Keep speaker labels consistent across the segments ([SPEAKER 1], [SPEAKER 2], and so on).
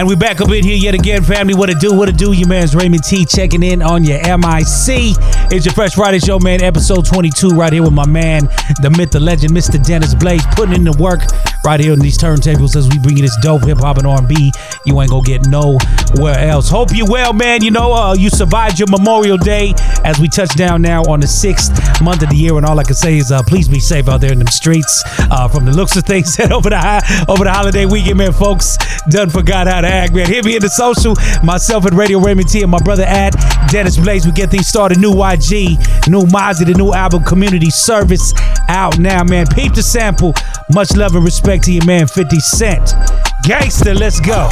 [SPEAKER 1] And we back up in here yet again, family. What it do? What it do? Your man's Raymond T checking in on your MIC. It's your Fresh Friday Show, man. Episode 22, right here with my man, the myth, the legend, Mr. Dennis Blaze, putting in the work right here on these turntables as we bring you this dope hip hop and R&B. You ain't gonna get nowhere else. Hope you well, man. You know, uh, you survived your Memorial Day as we touch down now on the sixth month of the year, and all I can say is, uh, please be safe out there in them streets. Uh, from the looks of things, over the over the holiday weekend, man, folks done forgot how to act, man. Hit me in the social, myself at Radio Raymond T, and my brother at Dennis Blaze. We get things started. New YG, new Mozzy, the new album, Community Service, out now, man. Peep the sample. Much love and respect to you, man, 50 Cent. Gangster, let's go.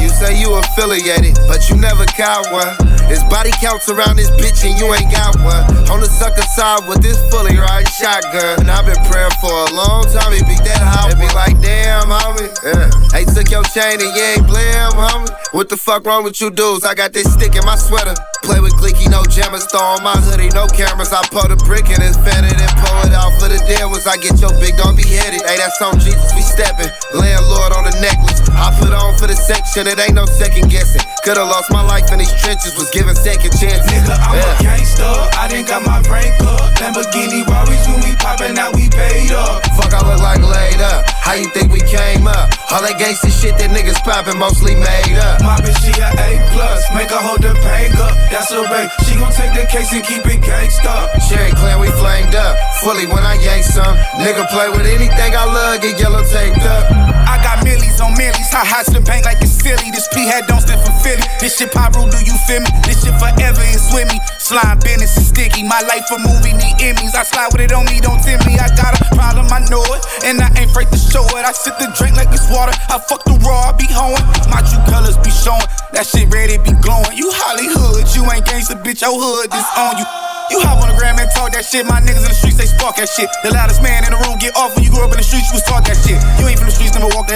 [SPEAKER 2] You say you affiliated, but you never got one. There's body counts around this bitch and you ain't got one. On the sucker side with this fully right shotgun. And I've been praying for a long time. It be that hot. It be like, damn, homie. Yeah. Hey, took your chain and you ain't blam, homie. What the fuck wrong with you dudes? I got this stick in my sweater. Play with Glicky, no jammers. Throw on my hoodie, no cameras. I pull the brick and his fetted and pull it out for the deal. Was I get your big dog beheaded? Hey, that's on Jesus, we steppin'. Landlord on the necklace. I put on for the section, it ain't no second guessing. Could've lost my life in these trenches, was given second chances.
[SPEAKER 3] Nigga, I'm yeah. a gangster. I didn't got my rank up. Lamborghini Rarries when we poppin' now we paid up.
[SPEAKER 2] Fuck, I look like laid up. How you think we came up? All that gangsta shit that niggas poppin' mostly made up.
[SPEAKER 3] My bitch, she a A plus. Make her hold the bank up. That's her babe. She gon' take the case and keep it gangsta.
[SPEAKER 2] Cherry clan, we flamed up. Fully when I yank some. Nigga play with anything I love, get yellow taped up.
[SPEAKER 3] I got millies on millies. High high to the bank like it's silly. This P head don't stand for Philly. This shit pop rule, do you feel me? This shit forever is with me. Slime business is sticky. My life a movie, need Emmys. I slide with it on me, don't tempt me. I got a problem, I know it. And I ain't afraid to show it. I sip the drink like it's water. I fuck the raw, I be hoeing. My true colors be showing. That shit ready be glowing. You Hollywood, you ain't gangsta, bitch. Your hood is on you. You hop on the gram and talk that shit. My niggas in the streets, they spark that shit. The loudest man in the room get off when you grew up in the streets, you was taught that shit.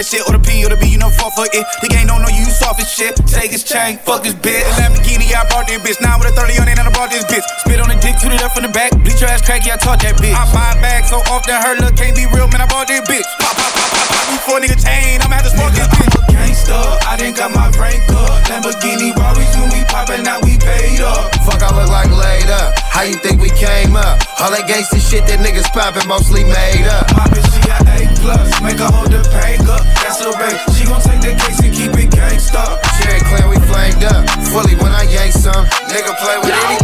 [SPEAKER 3] That shit. Or the P or the B, you never fought for it. The gang don't know you, you soft as shit. Take his chain, fuck his bitch. Lamborghini, I bought that bitch. Now with a 30 on it, and I bought this bitch. Spit on the dick, toot it up from the back. Bleach your ass cracky, I taught that bitch. I buy bags so often, her look can't be real, man. I bought this bitch. Pop, pop, pop, pop, pop. Before nigga chain, I'ma have to smoke this bitch. Gangsta, I didn't got my rank up. Lamborghini Rarries when we poppin' now we paid up.
[SPEAKER 2] How you think we came up? All that gangsta shit that niggas poppin' mostly made up.
[SPEAKER 3] My bitch, she got A plus, make her hold the bank up. That's her babe. She gon' take the case and keep it gangsta.
[SPEAKER 2] Cherry clan, we flamed up. Fully when I yank some. Nigga play with anything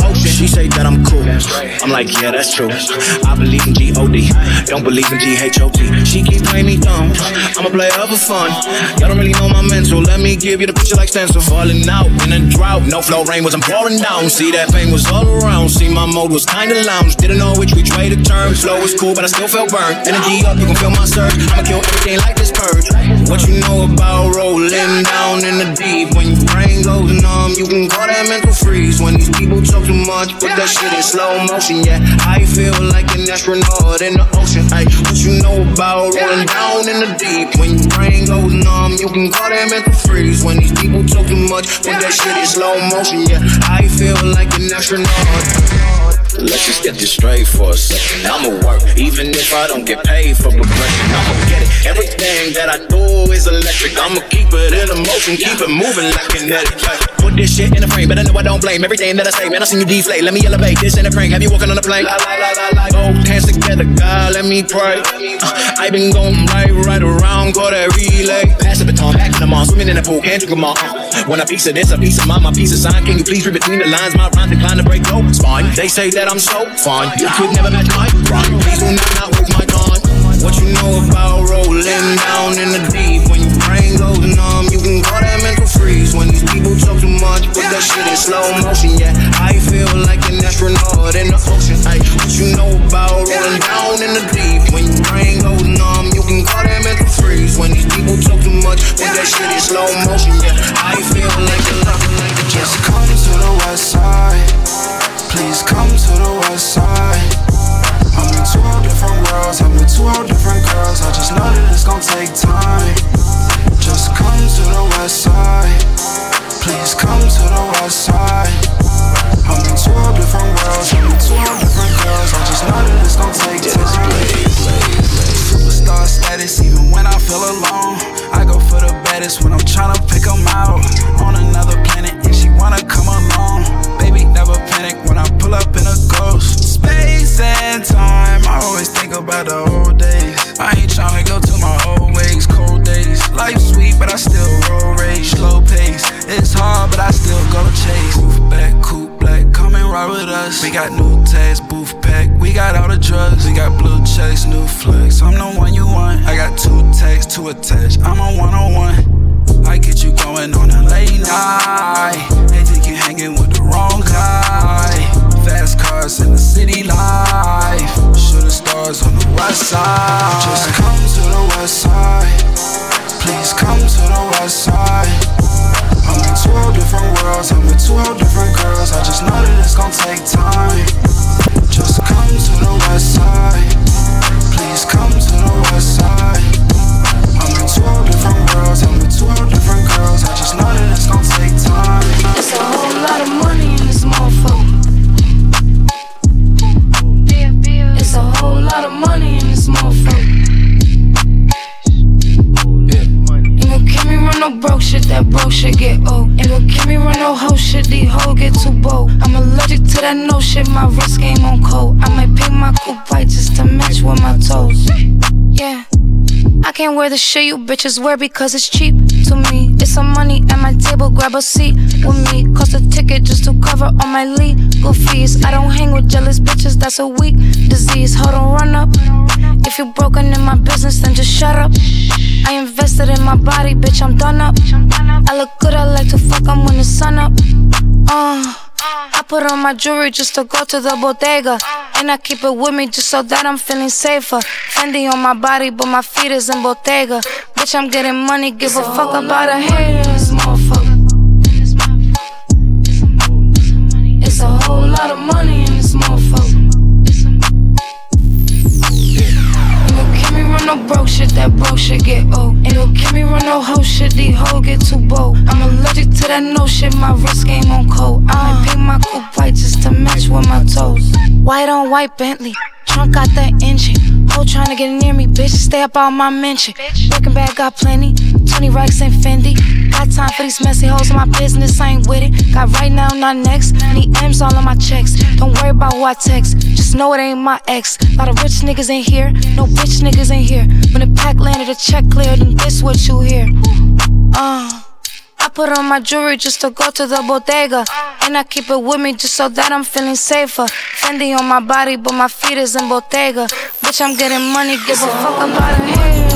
[SPEAKER 4] She say that I'm cool. I'm like, yeah, that's true. I believe in G-O-D, don't believe in G-H-O-T. She keep playing me dumb. I'm a player for fun. Y'all don't really know my mental. Let me give you the picture like stencil. Falling out in a drought. No flow rain was I'm pouring down. See that pain was all around. See my mode was kinda lounge. Didn't know which we to turn. Flow was cool, but I still felt burned. Energy up, you can feel my surge. I'ma kill everything like this purge. What you know about rolling down in the deep? When your brain goes numb, you can call that mental freeze. When these people talk too much, put that shit in slow motion. Yeah, I feel like an astronaut in the ocean. Ay, what you know about rolling down in the deep? When your brain goes numb, you can call that mental freeze. When these people talk too much, put that shit in slow motion. Yeah, I feel like an astronaut.
[SPEAKER 5] Let's just get this straight for a second. I'ma work, even if I don't get paid for progression. I'ma get it. Everything that I do is electric. I'ma keep it in motion, keep it moving like kinetic.
[SPEAKER 4] Put this shit in a frame, but I know I don't blame everything that I say. Man, I seen you deflate. Let me elevate this in a prank. Have you walking on a plane? Both hands together, God, let me pray. Uh, I been going right, right around, call that relay. Pass the baton, back to the mall, swimming in the pool, can't drink them all. Uh, want a piece of this, a piece of mine, my piece of sign. Can you please read between the lines? My rhyme decline to break no spine. They say that I'm so fine. You could never match my rhyme. Please do not, not my time.
[SPEAKER 6] What you know about rolling down in the deep? When I ain't golden numb. You can call that mental freeze when these people talk too much. Put that shit in slow motion, yeah. I feel like an astronaut in the ocean. Ay, what you know about rolling down in the deep? When your brain goes numb, you can call that mental freeze. When these people talk too much, put that shit in slow motion, yeah. I feel like a love.
[SPEAKER 7] Just come to the west side. Please come to the west side. I'm in two whole different worlds, I'm with two whole different girls. I just know that it's gonna take time. Just come to the west side. Please come to the west side. I'm in two whole different worlds, I'm with two whole different girls. I just know that it's gonna take time. Superstar status, even when I feel alone. I go for the baddest when I'm trying to pick them out. On another planet, and she wanna come along. Baby never panic when I pull up in a ghost. Space and time, I always think about the old days. I ain't tryna go to my old ways, cold days. Life's sweet, but I still roll rage, slow pace. It's hard, but I still go chase. Roof back, coupe black, come and ride with us. We got new tags, booth pack, we got all the drugs. We got blue checks, new flex. I'm the one you want. I got two tags to attach. I'm a one on one. I get you going on a late night. They think you hanging with the wrong guy. Fast cars in the city life. Shooting stars on the west side. Just come to the west side. Please come to the west side. I'm in 12 different worlds, I'm with 12 different girls. I just know that it's gonna take time. Just come to the west side. Please come to the west side. I'm in 12 different worlds, I'm with 12 different girls. I just know that it's gonna take time.
[SPEAKER 8] It's a whole lot of money in this motherfucker. It's a whole lot of money in this motherfucker. Ain't gon' keep me run no broke shit, that broke shit get old. Ain't gon' keep me run no hoe shit, these hoes get too bold. I'm allergic to that no shit, my wrist game on cold. I might paint my coupe white just to match with my toes. Yeah. I can't wear the shit you bitches wear because it's cheap to me. It's some money at my table, grab a seat with me. Cost a ticket just to cover all my legal fees. I don't hang with jealous bitches, that's a weak disease. Hold on, run up. If you're broken in my business, then just shut up. I invested in my body, bitch, I'm done up. I look good, I like to fuck, I'm when the sun up. Uh. I put on my jewelry just to go to the bodega. And I keep it with me just so that I'm feeling safer. Fendi on my body, but my feet is in Bottega. Bitch, I'm getting money, give a fuck about a haters, motherfucker. It's a whole lot of money no broke shit, that broke shit get old. Ain't gon' keep me run no hoe shit, these hoes get too bold. I'm allergic to that no shit, my wrist game on cold. I might paint my coupe white just to match with my toes. White on white Bentley, trunk got the engine. Hoe to get near me, bitch, stay up on my mention. Breaking bag got plenty, 20 racks and Fendi. Got time for these messy hoes in my business, I ain't with it. Got right now, not next. Need M's all on my checks. Don't worry about who I text, just know it ain't my ex. A Lot of rich niggas in here, no bitch niggas in here. When the pack landed, the check cleared, then this what you hear. Uh. I put on my jewelry just to go to the bodega. And I keep it with me just so that I'm feeling safer. Fendi on my body, but my feet is in Bottega. Bitch, I'm getting money, give a fuck about a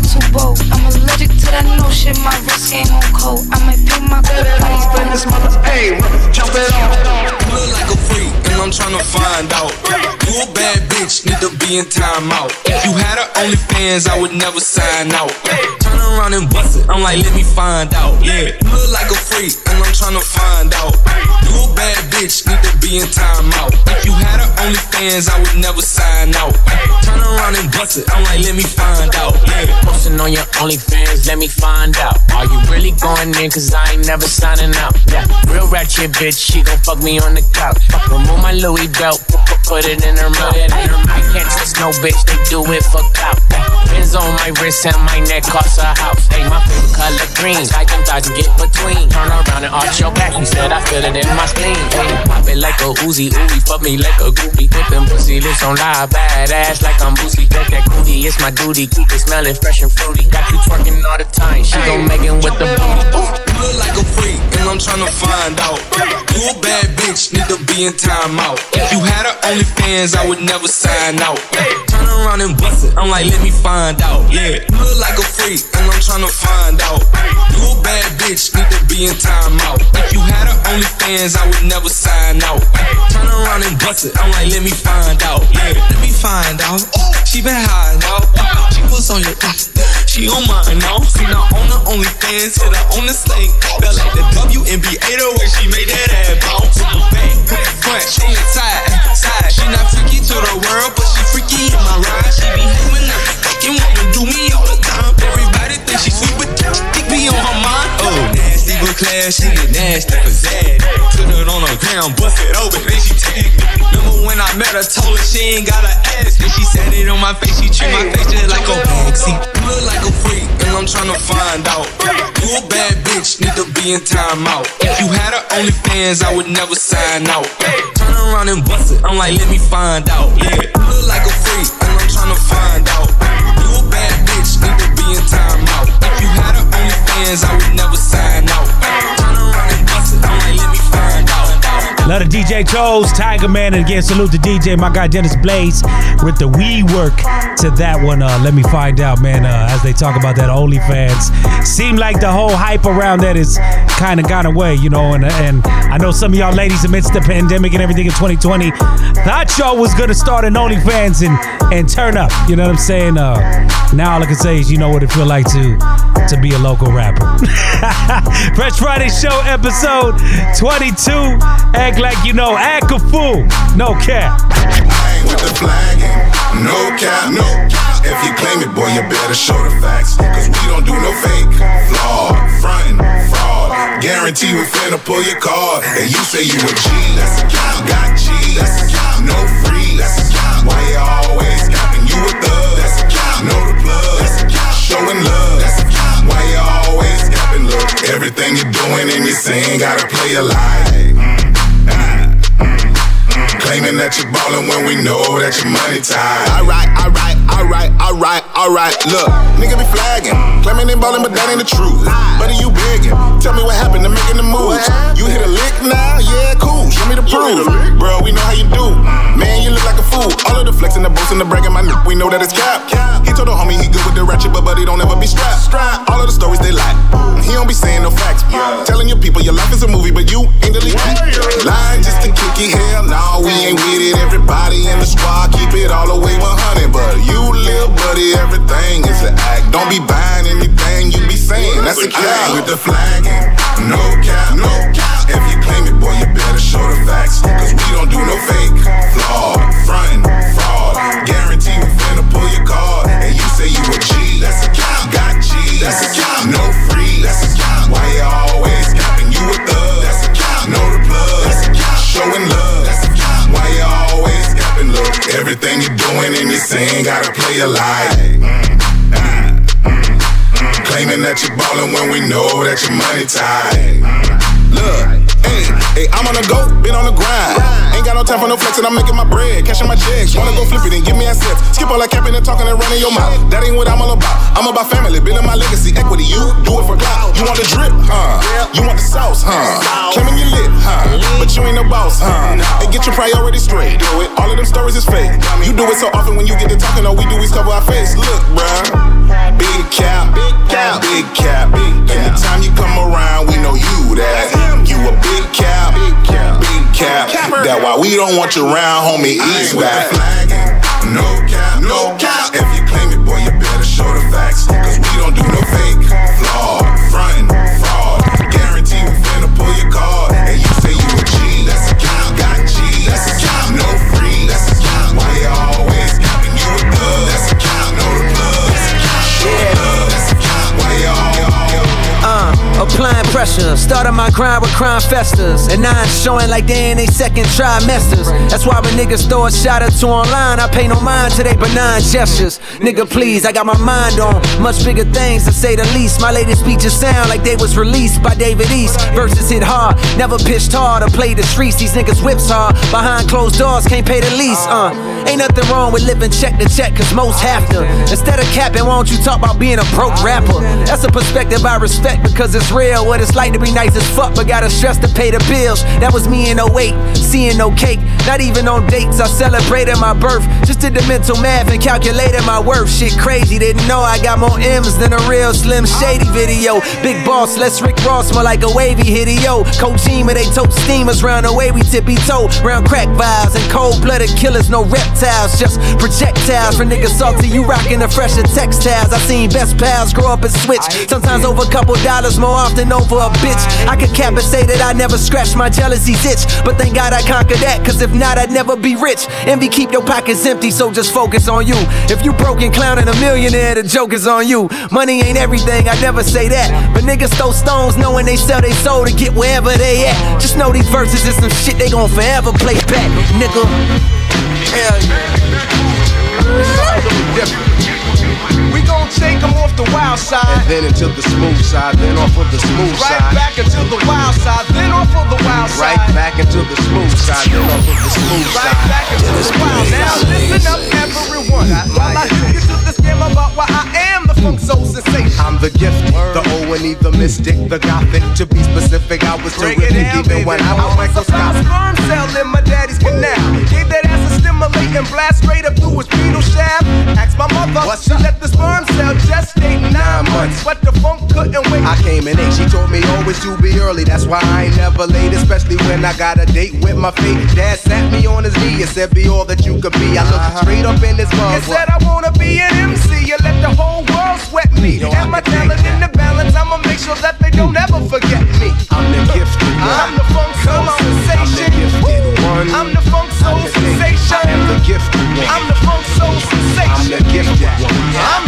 [SPEAKER 8] get too bold. I'm allergic to that no shit, my wrist game on cold. I might pick my coupe like
[SPEAKER 9] this mother, hey, jump it off. Look like a freak, I'm tryna find out. You a bad bitch, need to be in timeout. If you had a OnlyFans, I would never sign out. Turn around and bust it, I'm like, let me find out. Yeah, look like a freak, and I'm tryna find out. You a bad bitch, need to be in timeout. If you had a OnlyFans, I would never sign out. Turn around and bust it, I'm like, let me find out. Yeah.
[SPEAKER 10] Posting on your OnlyFans, let me find out. Are you really going in? Cause I ain't never signing out. Yeah, real ratchet bitch, she gon' fuck me on the couch. Remove my Louis belt, put, it in her mouth. I can't trust no bitch, they do it for clout. Pins on my wrist and my neck cost a house. Hey, my favorite color green. I can thighs and get between. Turn around and arch your back. He said I feel it in my spleen. Pop it like a Uzi, ooey, fuck me like a groupie. Them pussy lips on live, badass like I'm Boosie. Take that cootie, it's my duty. Keep it smelling fresh and fruity. Got you twerking all the time. She gon' make it with the booty.
[SPEAKER 9] Look like a freak, and I'm tryna find out. You a bad bitch, need to be in timeout. If you had a OnlyFans, I would never sign out. Turn around and bust it, I'm like, let me find out. Yeah, look like a freak, and I'm tryna find out. You a bad bitch, need to be in timeout. If you had a OnlyFans, I would never sign out. Turn around and bust it, I'm like, let me find out. Yeah, let me find out. She been high now. She was on your ass. she on mine now. See now on the OnlyFans, hit her on the slang. Felt like the WNBA the way she made that ass bounce. Front, inside, side. She not freaky to the world, but she freaky in my ride. She be having up, fucking wanna do me all the time. Everybody think she but class, she get nasty Zad. Put it on her gram
[SPEAKER 11] down, bust it open, then she tagged me. Remember when I met her, told her she ain't got a ass. Then she said it on my face, she treat my face just like a backseat. You look like a freak, and I'm trying to find out. You a bad bitch, need to be in timeout. If you had a OnlyFans, I would never sign out. Turn around and bust it, I'm like, let me find out. Yeah, you look like a freak, and I'm trying to find out. You a bad bitch, need to be in timeout. If you had a OnlyFans, I would never sign
[SPEAKER 1] Love the DJ Chose, Tyga Man, and again, salute to DJ, my guy Dennis Blaze, with the we work to that one. Uh, let me find out, man, uh, as they talk about that OnlyFans. Seem like the whole hype around that is kind of gone away, you know, and, and I know some of y'all ladies amidst the pandemic and everything in 2020 thought y'all was going to start an OnlyFans and, and turn up, you know what I'm saying? Uh, now all I can say is you know what it feel like to to be a local rapper. Fresh Friday Show episode 22. Like you know, act a fool. No cap.
[SPEAKER 12] I with the flagging, no cap, no cap. If you claim it, boy, you better show the facts. Cause we don't do no fake, flawed, frontin', fraud. Guarantee we finna pull your card. And you say you a G, that's a count. Got G, that's a count. No free, that's a count. Why you always copping? You a thug, that's a count. Know the plug, that's a count. Showing love, that's a count. Why you always copping? Look, everything you're doing and you're saying gotta play a lie. Claiming that you're ballin' when we know that your money tied. Alright, alright, alright, alright, alright. Look, nigga be flagging. Claiming they ballin', but that ain't the truth. But you begging. Tell me what happened to making the moves. You hit a lick now? Yeah, cool. Show me the proof. Bro, we know how you do. Man, you look like a fool. All of the flexing, the boasting, the bragging, my nip, we know that it's cap. He told the homie he good with the ratchet, but buddy don't ever be strapped. All of the stories they lie. He don't be saying no facts. Telling your people your life is a movie, but you ain't the lead. Lying just to kick it. hell. Nah, we ain't with it. Everybody in the squad keep it all the way 100. But you, little buddy, everything is an act. Don't be buying anything you be saying. That's a cap. With the flagging, no cap, no cap. If you claim it, boy, you better show the facts. Cause we don't do no fake, flawed, frontin', fraud. Guarantee we finna pull your card. And you say you a G, that's a count. Got G, that's a count. Saying gotta play a lie. Claiming that you're ballin' when we know that your money tied. Look, hey, hey, I'm on the go, been on the grind. Ain't got no time for no flexing, I'm making my bread, cashing my checks. Wanna go flip it and give me assets. Skip all that capping and talking and running your mouth. That ain't what I'm all about. I'm about family, building my legacy, equity. You do it for clout. You want the drip, huh? You want the sauce, huh? Claiming you lit, huh? But you ain't no boss, huh? Hey, get your priorities straight. Do it. All of them stories is fake. You do it so often when you get to talking, all we do is cover our face. Look, bruh. Big cap, big cap, big cap. Anytime you come around, we know you that. You a big cap, big cap, big cap. That why we don't want you around, homie. East back. No cap, no cap. If
[SPEAKER 13] pressure. Started my grind with crime festers. And now it's showing like they in they second trimesters. That's why when niggas throw a shot or two online, I pay no mind to they benign gestures. Nigga, please, I got my mind on much bigger things to say the least. My latest speeches sound like they was released by David East. Verses hit hard, never pitched hard or played the streets. These niggas whips hard. Behind closed doors, can't pay the lease. Uh, ain't nothing wrong with living check to check, cause most have to. Instead of capping, why don't you talk about being a broke rapper? That's a perspective I respect because it's real. What it's like to be nice as fuck, but gotta stress to pay the bills. That was me in 08, seeing no cake, not even on dates. I celebrated my birth, just did the mental math and calculated my worth. Shit crazy, didn't know I got more M's than a real Slim Shady video. Big boss, less Rick Ross, more like a wavy hideo. Chima, they tote steamers round the way we tippy toe. Round crack vibes and cold blooded killers, no reptiles, just projectiles. For niggas salty, you rockin' the fresher textiles. I seen best pals grow up and switch. Sometimes over a couple dollars, more often over a bitch. I could cap and say that I never scratched my jealousy's itch. But thank God I conquered that, cause if not, I'd never be rich. Envy keep your pockets empty, so just focus on you. If you broken, clowning a millionaire, the joke is on you. Money ain't everything, I never say that. But niggas throw stones knowing they sell their soul to get wherever they at. Just know these verses is some shit they gon' forever play back, nigga. Hell
[SPEAKER 14] yeah. We gon' take them off the wild side.
[SPEAKER 15] And then into the smooth side, then off of the smooth
[SPEAKER 14] right
[SPEAKER 15] side.
[SPEAKER 14] Right back into the wild side, then off of the wild side.
[SPEAKER 15] Right back into the smooth side, then off of the smooth
[SPEAKER 14] right
[SPEAKER 15] side.
[SPEAKER 14] Right back into the wild. Now listen up, everyone. While I show you to the scam about why I am the funk soul sensation.
[SPEAKER 15] I'm the gift, the O and E, the mystic, the gothic. To be specific, I was
[SPEAKER 14] Break
[SPEAKER 15] terrific
[SPEAKER 14] down,
[SPEAKER 15] even
[SPEAKER 14] baby.
[SPEAKER 15] when I was microscopic.
[SPEAKER 14] sperm cell in my daddy's canal. Gave that ass a stimulating blast straight up through his penal shaft. Asked my mother,
[SPEAKER 15] What's
[SPEAKER 14] she
[SPEAKER 15] up?
[SPEAKER 14] let the sperm cell gestate nine months, but the funk couldn't wait.
[SPEAKER 15] I came in eight, she told me always to be early. That's why I ain't never late, especially when I got a date with my fate. Dad sat me on his knee and said, Be all that you could be. I looked uh-huh. straight up in his mug.
[SPEAKER 14] He said, I wanna be an MC. You let the whole world sweat me.
[SPEAKER 15] Yo,
[SPEAKER 14] and my talent in the balance, I'ma make sure that they don't ever forget me.
[SPEAKER 15] I'm the gifted one.
[SPEAKER 14] I'm the funk soul
[SPEAKER 15] I'm
[SPEAKER 14] sensation. I'm the funk soul sensation.
[SPEAKER 15] I am the gifted one.
[SPEAKER 14] I'm the funk soul sensation.
[SPEAKER 15] I'm the gifted one.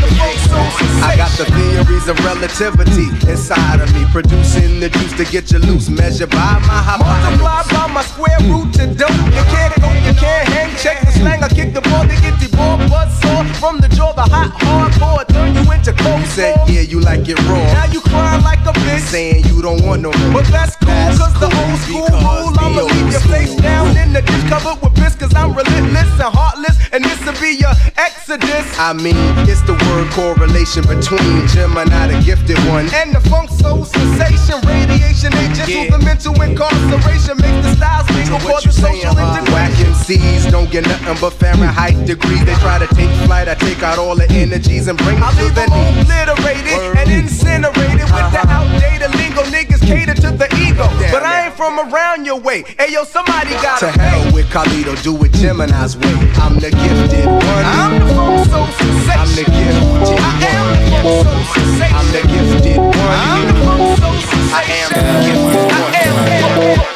[SPEAKER 15] I got the theories of relativity inside of me, producing the juice to get you loose, measured by my hypotenuse.
[SPEAKER 14] Multiply by my square root to dope. You can't go, you can't hang. Check the slang. I kick the ball to get the ball buzz saw from the jaw. The hot hardcore turn you into cold
[SPEAKER 15] said, yeah, you like it raw.
[SPEAKER 14] Now you crying like a bitch.
[SPEAKER 15] Saying you don't want no more.
[SPEAKER 14] But that's cool,
[SPEAKER 15] That's
[SPEAKER 14] cause the
[SPEAKER 15] cool,
[SPEAKER 14] old school rule,
[SPEAKER 15] the
[SPEAKER 14] I'ma leave your face down in the ditch covered with piss, cause I'm relentless and heartless, and this'll be your exodus.
[SPEAKER 15] I mean, it's the word correlation between Gemini, the gifted one.
[SPEAKER 14] And the funk soul sensation, radiation ain't gentle,
[SPEAKER 15] Yeah.
[SPEAKER 14] the mental incarceration makes the styles mingle for the social
[SPEAKER 15] huh? Whack. MCs don't get nothing but Fahrenheit degrees. They try to take flight, I take out all the energies and bring
[SPEAKER 14] I
[SPEAKER 15] it to the
[SPEAKER 14] them obliterated
[SPEAKER 15] Word.
[SPEAKER 14] and incinerated with the
[SPEAKER 15] Uh-huh.
[SPEAKER 14] outdated lingo. Niggas cater to the ego,
[SPEAKER 15] Damn
[SPEAKER 14] but I
[SPEAKER 15] it.
[SPEAKER 14] ain't from around your way. Hey yo, somebody gotta
[SPEAKER 15] hell
[SPEAKER 14] pay.
[SPEAKER 15] with Carlito, do it Gemini's way. I'm the gifted one.
[SPEAKER 14] I'm the funk soul sensation.
[SPEAKER 15] I'm the gifted
[SPEAKER 14] I am
[SPEAKER 15] one.
[SPEAKER 14] the funk soul sensation.
[SPEAKER 15] I'm the gifted one.
[SPEAKER 14] I'm the funk soul sensation.
[SPEAKER 15] I am the gifted one.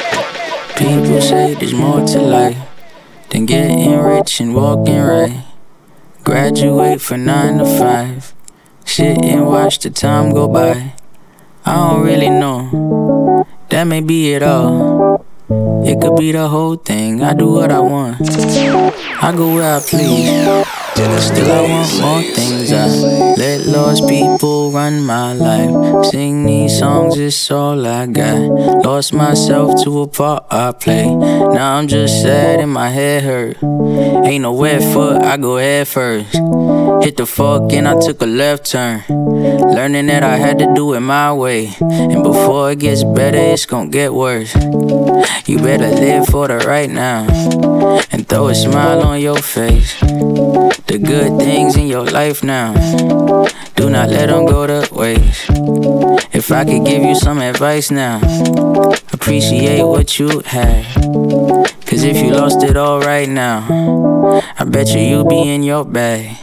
[SPEAKER 16] People say there's more to life than getting rich and walking right. Graduate for nine to five. Sit and watch the time go by. I don't really know. That may be it all. It could be the whole thing. I do what I want. I go where I please. Still, I want more things. I let lost people run my life. Sing these songs, it's all I got. Lost myself to a part I play. Now I'm just sad and my head hurt. Ain't no wet foot, I go head first. Hit the fuck and I took a left turn. Learning that I had to do it my way. And before it gets better, it's gonna get worse. You better live for the right now and throw a smile on your face. The good things in your life now, do not let them go to waste. If I could give you some advice now, appreciate what you had. Cause if you lost it all right now, I bet you you'll be in your bag.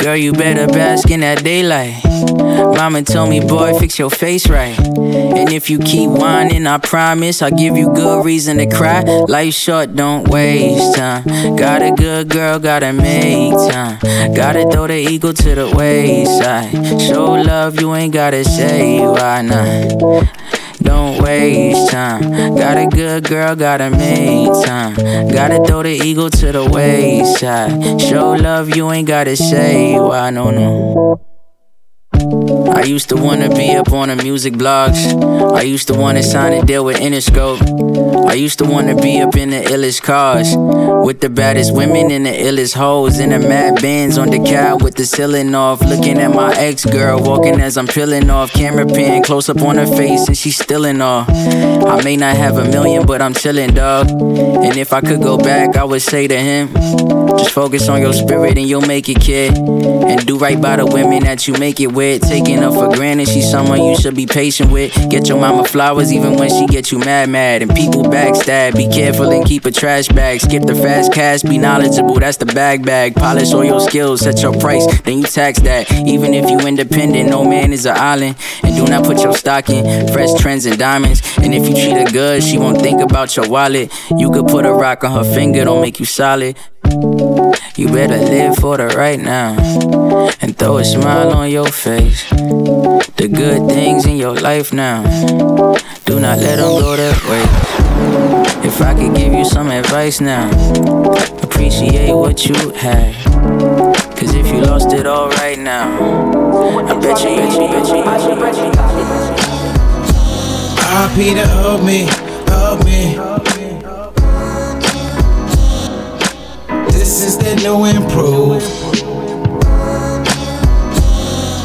[SPEAKER 16] Girl, you better bask in that daylight. Mama told me, boy, fix your face right. And if you keep whining, I promise I'll give you good reason to cry. Life short, don't waste time. Got a good girl, gotta make time. Gotta throw the ego to the wayside. Show love, you ain't gotta say why not. Don't waste time. Got a good girl, gotta make time. Gotta throw the ego to the wayside. Show love, you ain't gotta say why, no, no. I used to wanna be up on the music blogs. I used to wanna sign a deal with Interscope. I used to wanna be up in the illest cars with the baddest women and the illest hoes in the mad bins on the cab with the ceiling off. Looking at my ex girl walking as I'm peeling off. Camera pan close up on her face and she's still in awe. I may not have a million, but I'm chillin', dog. And if I could go back, I would say to him, Just focus on your spirit and you'll make it, kid. And do right by the women that you make it with. Taking her for granted, she's someone you should be patient with. Get your mama flowers even when she gets you mad, mad. And people backstab. Be careful and keep a trash bag. Skip the fast cash, be knowledgeable, that's the bag bag. Polish all your skills, set your price, then you tax that. Even if you independent, no man is an island. And do not put your stock in fresh trends and diamonds. And if you treat her good, she won't think about your wallet. You could put a rock on her finger, don't make you solid. You better live for the right now and throw a smile on your face. The good things in your life now, do not let them go that way. If I could give you some advice now, appreciate what you had. Cause if you lost it all right now, I bet you, bet you, bet you, bet you, bet you.
[SPEAKER 17] To help me, help me. This is the new improve.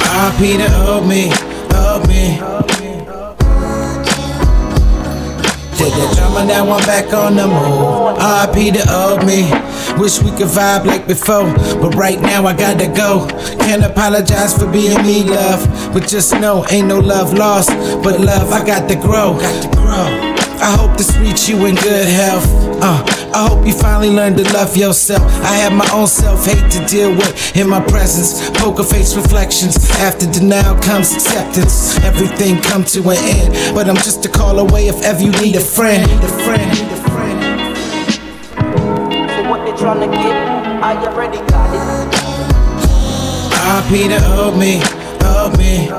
[SPEAKER 17] RP to help me, help me. Take that drama now I'm back on the move. RP to help me. Wish we could vibe like before, but right now I gotta go. Can't apologize for being me, love. But just know, ain't no love lost. But love, I got to grow. Got to grow. I hope this reach you in good health. Uh, I hope you finally learn to love yourself. I have my own self hate to deal with in my presence. Poker face reflections. After denial comes acceptance. Everything come to an end, but I'm just a call away if ever you need a friend. Need a friend. Need a friend.
[SPEAKER 18] So what they trying to get? I already got it.
[SPEAKER 17] RP to help me, help me.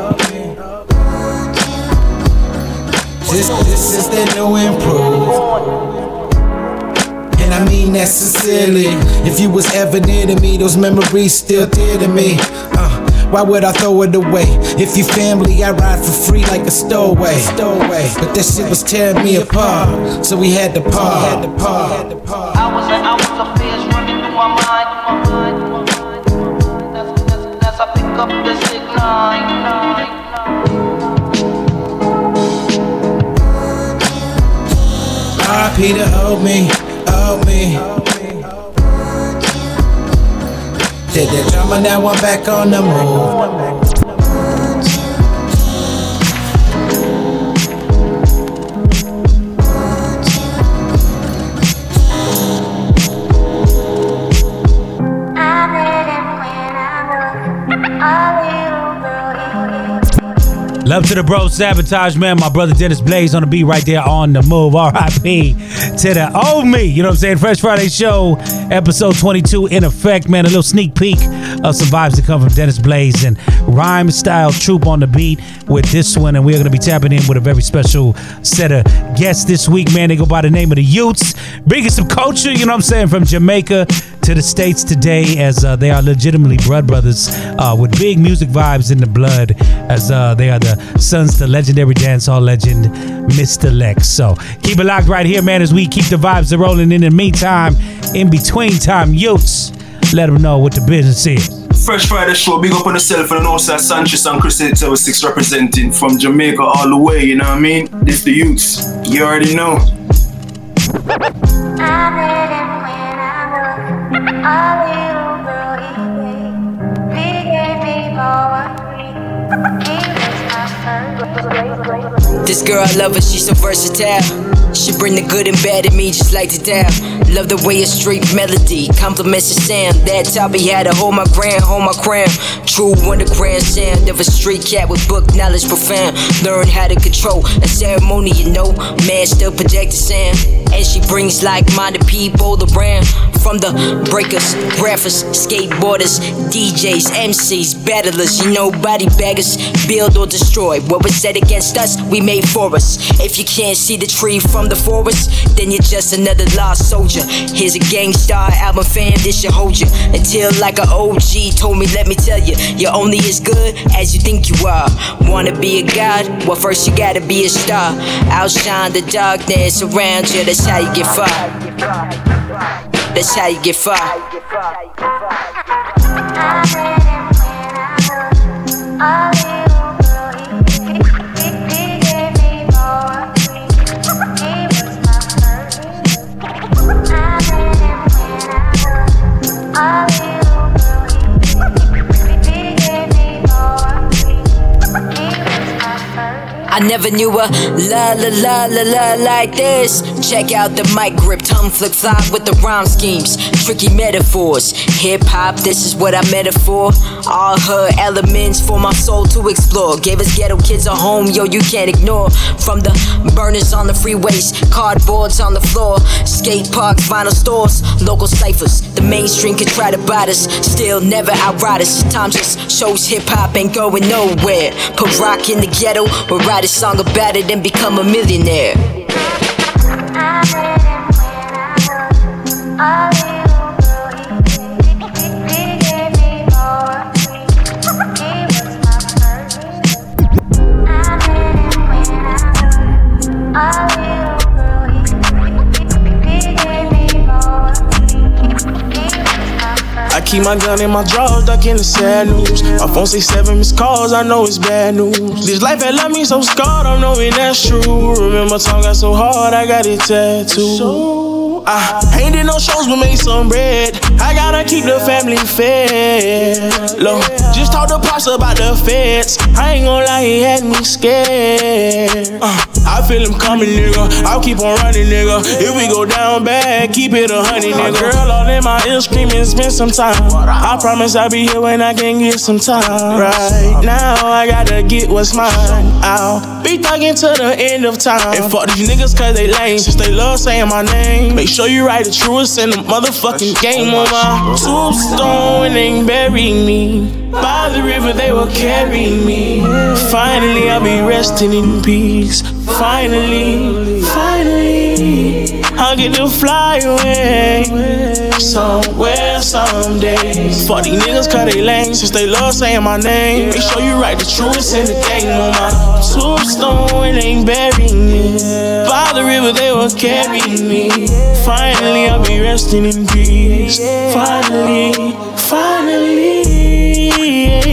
[SPEAKER 17] This, this is the new improve. And I mean that sincerely. If you was ever near to me, those memories still dear to me. Uh, why would I throw it away? If you family, I ride for free like a stowaway. Stowaway. But that shit was tearing me apart, so we had to part. Had to part. Had to part. I was an hours of fears running through my mind. That's I pick up the signal. RP to help me, help me. Did that drama, now I'm back on the move.
[SPEAKER 1] Love to the bro, sabotage man. My brother Dennis Blaze on the beat right there on the move. RIP to the old me. You know what I'm saying? Fresh Friday show, episode 22 in effect, man. A little sneak peek of some vibes that come from Dennis Blaze and rhyme style troop on the beat with this one. And we're going to be tapping in with a very special set of guests this week, man. They go by the name of the Yutes, bringing some culture, you know what I'm saying, from Jamaica to the States today as uh, they are legitimately blood brothers uh, with big music vibes in the blood as uh, they are the sons to legendary dancehall legend Mr. Lexx. So keep it locked right here, man, as we keep the vibes rolling. In the meantime, in between time, Yutes, let them know what the business is.
[SPEAKER 19] Fresh Friday show, big up on yourself and also Sanchez and Chris 876 representing from Jamaica all the way, you know what I mean? This the Yutes. You already know.
[SPEAKER 20] This girl, I love her, she's so versatile. She bring the good and bad in me just like the Dow. Love the way a street melody compliments the sound. That toppy had to hold my ground, hold my crown. True underground sound of a street cat with book knowledge profound. Learn how to control a ceremony, you know. Man still project the sound. And she brings like-minded people around. From the breakers, rappers, skateboarders, DJs, MCs, battlers, you know, body baggers, build or destroy. What was said against us, we made for us. If you can't see the tree from the forest, then you're just another lost soldier. Here's a Gang Starr album fan, this should hold you. Until like an OG told me, let me tell you, you're only as good as you think you are. Wanna be a god? Well, first you gotta be a star. Outshine the darkness around you, that's how you get far. That's how you get far. I never knew a la la la la la like this. Check out the mic grip, tongue flip flop with the rhyme schemes, tricky metaphors. Hip hop, this is what I metaphor. All her elements for my soul to explore. Gave us ghetto kids a home, yo, you can't ignore. From the burners on the freeways, cardboards on the floor, skate parks, vinyl stores, local ciphers. The mainstream could try to bite us, still never outride us. Time just shows hip hop ain't going nowhere. Put rock in the ghetto, or write a song about it and become a millionaire.
[SPEAKER 21] I keep my gun in my drawers, ducking the sad news. My phone say seven missed calls, I know it's bad news. This life had left me so scarred, I'm knowing that's true. Remember, time got so hard, I got it tattooed. So I ain't did no shows, but made some bread. I gotta keep the family fed. Look, just talk to Pops about the feds. I ain't gonna lie, he had me scared. Uh, I feel him coming, nigga. I'll keep on running, nigga. If we go down bad, keep it a honey, nigga. Girl all in my ear screaming, spend some time. I promise I'll be here when I can get some time. Right now, I gotta get what's mine. I'll be thugging to the end of time. And fuck these niggas cause they lame, since they love saying my name. Make sure you write the truest in the motherfucking game on my tombstone and bury me. By the river, they will carry me. Finally, I'll be resting in peace. Finally, finally, I'll get to fly away somewhere someday. Fuck these niggas, cut they lame since they love saying my name. Make sure you write the truest in the game on my tombstone and they bury me. The river, they will carry me. Finally, I'll be resting in peace. Finally, finally,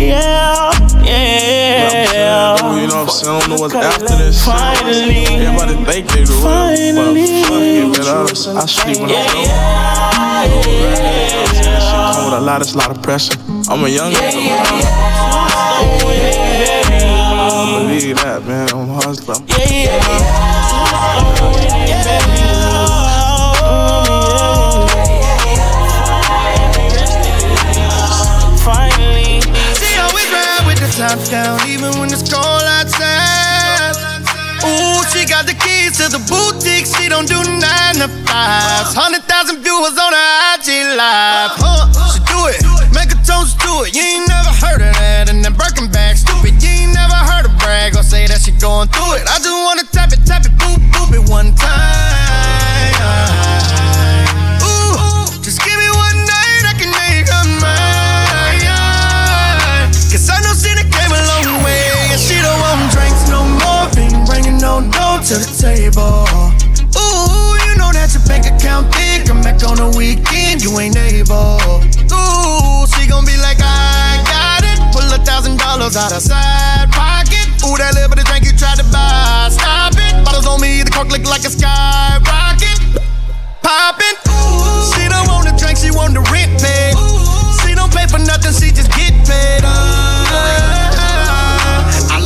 [SPEAKER 21] yeah, yeah.
[SPEAKER 22] You know what I'm saying? I don't know what's after this.
[SPEAKER 21] Finally,
[SPEAKER 22] everybody think they the real, but fuck it, man. I, I sleep when I'm dope. Shit come with a lot, it's a lot of pressure. I'm a young nigga. I believe that, man. I'm hustling.
[SPEAKER 21] Finally,
[SPEAKER 23] she always ride with the top down, even when it's cold outside. Ooh, she got the keys to the boutique. She don't do nine to fives. Hundred thousand viewers on her IG live. Huh? She do it, make a toast to it. You ain't never heard of that. And then Birkin bag, stupid. You ain't never heard of brag or say that going through it. I just wanna tap it, tap it, boop, boop it one time. Ooh, just give me one night, I can make her mine. Cause I know she came a long way. And she don't want drinks no more. Ain't bringing no dough to the table. Ooh, you know that your bank account big. Come back on the weekend, you ain't able. Ooh, she gon' be like, I got it. Pull a thousand dollars out of side pocket. Ooh, that little to buy. Stop it. Bottles on me, the cork look like a skyrocket. Poppin'. Ooh, she don't want the drink, she want the rent paid. She don't pay for nothing, she just get paid. Uh, I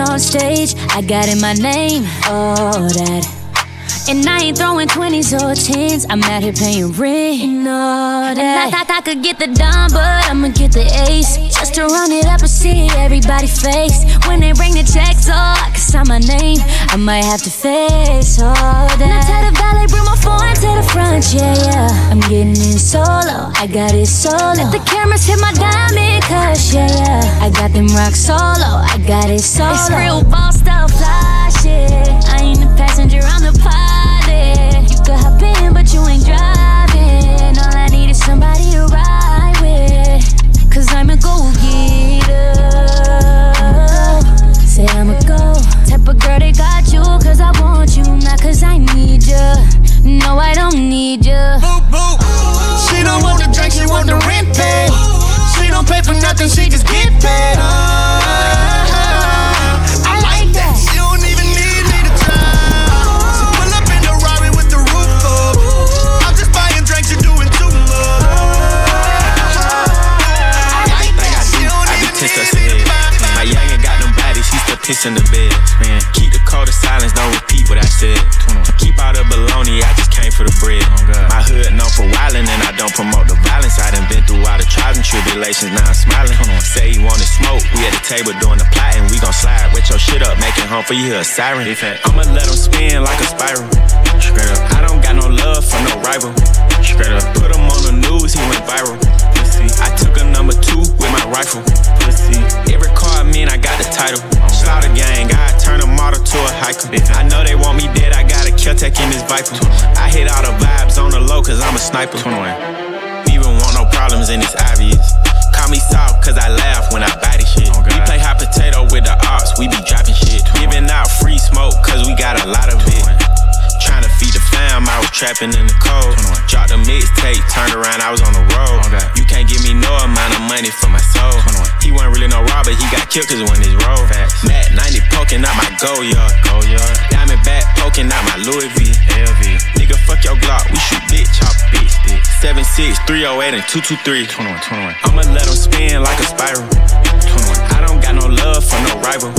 [SPEAKER 24] on stage, I got in my name, all that. And I ain't throwing 20s or 10s, I'm out here paying rent, and all that. I thought I could get the dime, but I'ma get the ace. Just to run it up and see everybody face. When they bring the checks, oh, I can sign my name. I might have to face all that. Now tell the valet, bring my phone to the front, yeah, yeah. I'm getting in solo, I got it solo. Let the cameras hit my diamond cush, yeah, yeah. I got them rock solo, I got it solo. It's real ball style fly shit. I ain't the passenger, I'm the pilot could hop in, but you ain't driving. All I need is somebody to ride with. Cause I'm a go getter. Say I'm a go. Type of girl that got you, cause I want you, not cause I need you. No, I don't need you. Boop,
[SPEAKER 23] boop. She don't want the drink, she want the rent pay. She don't pay for nothing, she just get paid. Oh.
[SPEAKER 25] Scientists in the bed. Man, keep the code of silence, don't repeat what I said. Keep all the baloney, I just came for the bread. Oh, my hood known for wildin', and I don't promote the violence. I done been through all the trials and tribulations, now I'm smiling. Say he wanted smoke, we at the table doing the plotting. We gon' slide with your shit up, making home for you, a siren. I'ma let him spin like a spiral. Straight up, I don't got no love for no rival. Straight up, put him on the news, he went viral. I took a number two with my rifle. Every car I mean, I got the title. Oh, Slaughter gang, I turn a model to a hiker. I know they want me dead, I got a Kel-Tec in this Viper. I hit all the vibes on the low, cause I'm a sniper. We even want no problems, and it's obvious. Call me soft, cause I laugh when I this shit. we play hot potato with the ops, we be dropping shit. Giving out free smoke, cause we got a lot of it. Trying to feed the fam, I was trapping in the cold. Dropped a mixtape, turned around, I was on the road. You can't give me no amount of money for my soul. He wasn't really no robber, he got killed cause when his roll. Matt 90 poking out my go yard. Diamond back poking out my Louis V. LV. Nigga, fuck your Glock, we shoot bitch, chop bitch, dick. 76, 308, and 223. 21, 21. I'ma let him spin like a spiral. 21. I don't got no love for no rival.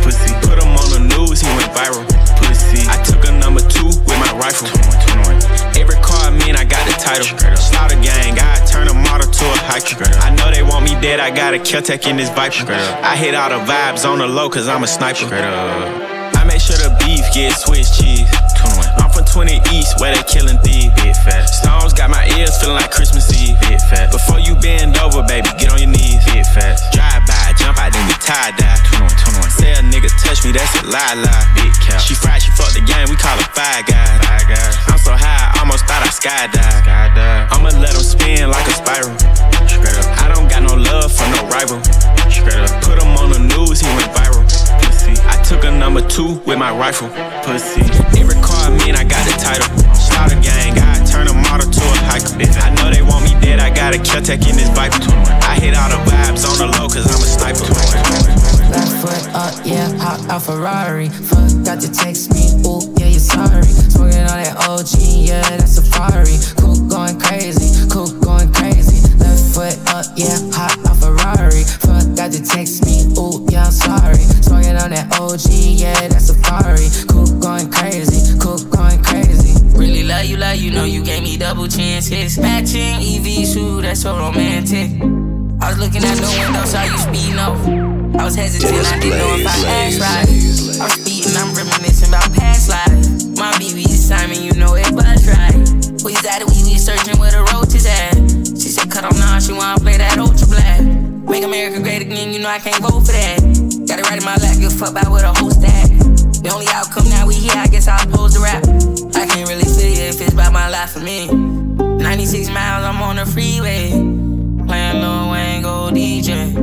[SPEAKER 25] Pussy. Put him on the news, he went viral. Pussy. I took a number two with my rifle. 21, 21. Every car I mean, I got the title. Slaughter gang, I turn a model to a hiker. I know they want me dead, I got a Kel-Tec in this Viper. I hit all the vibes on the low, cause I'm a sniper. I make sure the beef gets Swiss cheese. I'm from 20 East, where they killing thieves. Big fat. Stones got my ears feeling like Christmas Eve. Big fat. Before you bend over, baby, get on your knees. Big fat. Drive by, jump out, then we tie dye. 21, 21. Say a nigga touch me, that's a lie lie. Big cap. She fried, she fucked the game, we call her five guys. Five guys. I'm so high, I almost thought I skydive. Skydive. I'ma let him spin like a spiral. Straight up. I don't got no love for no rival. Straight up. Put him on the news, he went viral. Pussy. I took a number two with my rifle. Pussy. Every car I mean, I got the title. Slaughter gang, Model to a hiker. I know they want me dead, I got a Kel-Tec in this Viper. I hit all the vibes on the low, cause I'm a sniper.
[SPEAKER 26] Left foot up, yeah, hop out Ferrari. Forgot to text me, ooh, yeah, you're sorry. Smoking on that OG, yeah, that's Safari. Cool going crazy, cool going crazy. Left foot up, yeah, hop out Ferrari. Forgot to text me, ooh, yeah, I'm sorry. Smoking on that OG, yeah, that's Safari. Cool going crazy, cool going crazy.
[SPEAKER 27] Really love you, love you, know you gave me double chances. Matching EV shoe, that's so romantic. I was looking out the window, saw you speeding off. I was hesitant, I didn't know if I asked right. I'm speeding, I'm reminiscing about past lives. My BB is Simon, you know it buzz right. We got it, we was searching where the roach is at. She said, cut on now, she wanna play that ultra black. Make America great again, you know I can't vote for that. Got it right in my lap, give a fuck about where the host at. The only outcome now we here, I guess I'll pose the rap. I can't really feel it if it's about my life for me. 96 miles, I'm on the freeway. Playing Lil Wayne, go DJ.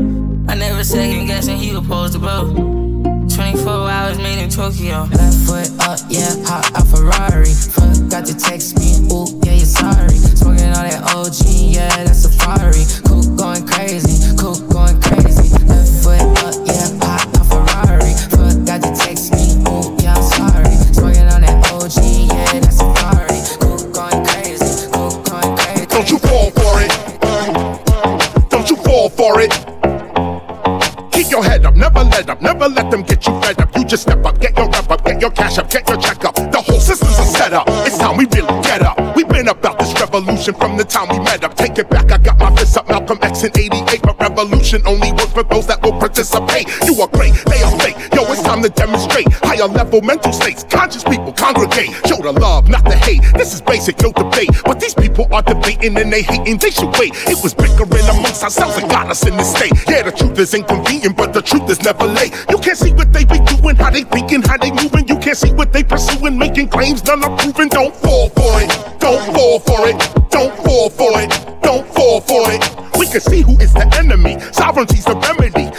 [SPEAKER 27] I never second guessing he was supposed to blow. 24 hours made in Tokyo.
[SPEAKER 26] Left foot up, yeah, hop out Ferrari. Forgot to text me, ooh, yeah, you're sorry. Smoking on that OG, yeah, that's Safari. Cool going crazy, cool going crazy. Left foot up, yeah,
[SPEAKER 28] let up, never let them get you fed up. You just step up, get your rep up, get your cash up, get your check up. The whole system's a setup. It's time we really get up. We've been about this revolution from the time we met up. Take it back, I got my fist up, Malcolm X in 88. But revolution only works for those that will participate. You are great, they are fake. Yo, it's time to demonstrate higher level mental states. Conscious people congregate, show the love, not the hate. This is basic, no debate. But these people are debating and they hating, they should wait. It was bickering amongst ourselves and got us in this state. Yeah, the truth is inconvenient, but the truth is never late. You can't see what they be doing, how they thinking, how they moving. You can't see what they pursuing, making claims none are proven. Don't fall for it, don't fall for it, don't fall for it, don't fall for it. We can see who is the enemy. Sovereignty's the remedy.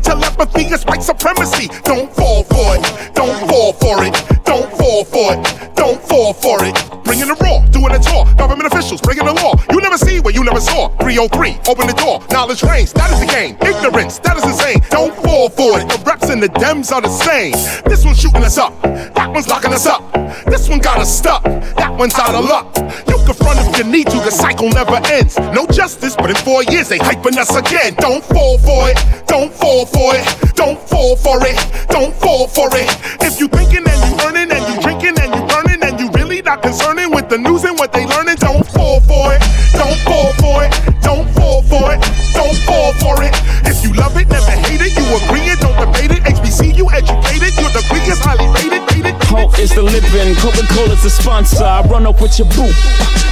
[SPEAKER 28] Telepathy, is white supremacy. Don't fall for it, don't fall for it, don't fall for it, don't fall for it. Bringing the raw, doing it all. Government officials bringing the law. You never see what you never saw. 303, open the door. Knowledge reigns, that is the game. Ignorance, that is insane. Don't fall for it. The reps and the dems are the same. This one's shooting us up, that one's locking us up. This one got us stuck, that one's out of luck. You can front if you need to, the cycle never ends. No justice, but in four years they hyping us again. Don't fall for it, don't fall for it. Don't fall for it. Don't fall for it. If you thinking and you earning and you drinking and you burning and you really not concerning with the news and what they learning, don't fall for it. Don't fall for it. Don't fall for it. Don't fall for it. If you love it, never hate it. You agree it, don't debate it. HBCU educated, your degree is highly rated. rated.
[SPEAKER 29] Hope is living, Coca Cola's the sponsor. I run up with your boot.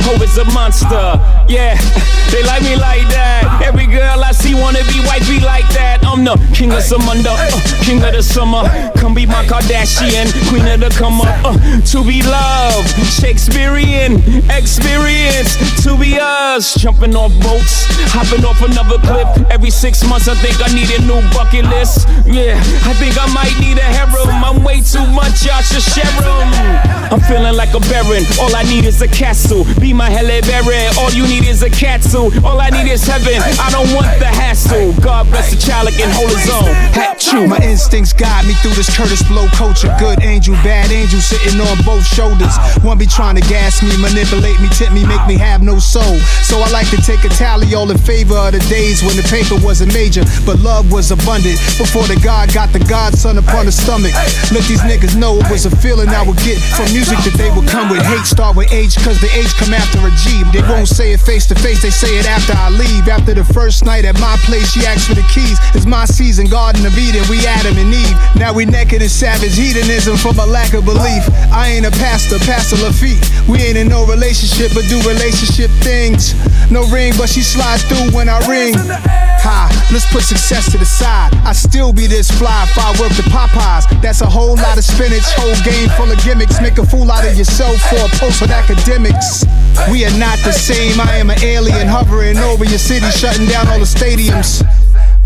[SPEAKER 29] Hope is a monster. Yeah, they like me like that. Every girl I see wanna be white, be like that. I'm the king of some under, uh, king of the summer. Come be my Kardashian, queen of the come up. Uh, to be loved, Shakespearean experience. To be us, jumping off boats, hopping off another cliff. Every six months, I think I need a new bucket list. Yeah, I think I might need a harem. I'm way too much, y'all should share 'em. I'm feeling like a baron. All I need is a castle. Be my Halle Berry. All you need is a castle. All I need is heaven. I don't want the hassle. God bless the child can hold his own. Hat true.
[SPEAKER 30] My instincts guide me through this Kurtis Blow culture. Good angel, bad angel sitting on both shoulders. One be trying to gas me, manipulate me, tempt me, make me have no soul. So I like to take a tally all in favor of the days when the paper wasn't major, but love was abundant. Before the God got the Godson upon the stomach. Let these niggas know it was a feeling I would get from music that they would come with. Hate start with H, cause the H come after a G. They won't say it face to face, they say it after I leave. After the first night at my place, she asked for the keys. It's my season, Garden of Eden, we Adam and Eve. Now we naked in savage hedonism from a lack of belief. I ain't a pastor, Pastor Lafitte. We ain't in no relationship, but do relationship things. No ring, but she slides through when I ring. Ha, let's put success to the side. I still be this fly if I work the Popeyes. That's a whole lot of spinach, whole game full of gimmicks. Make a fool out of yourself for a post with academics. We are not the same. I am an alien hovering over your city, shutting down all the stadiums.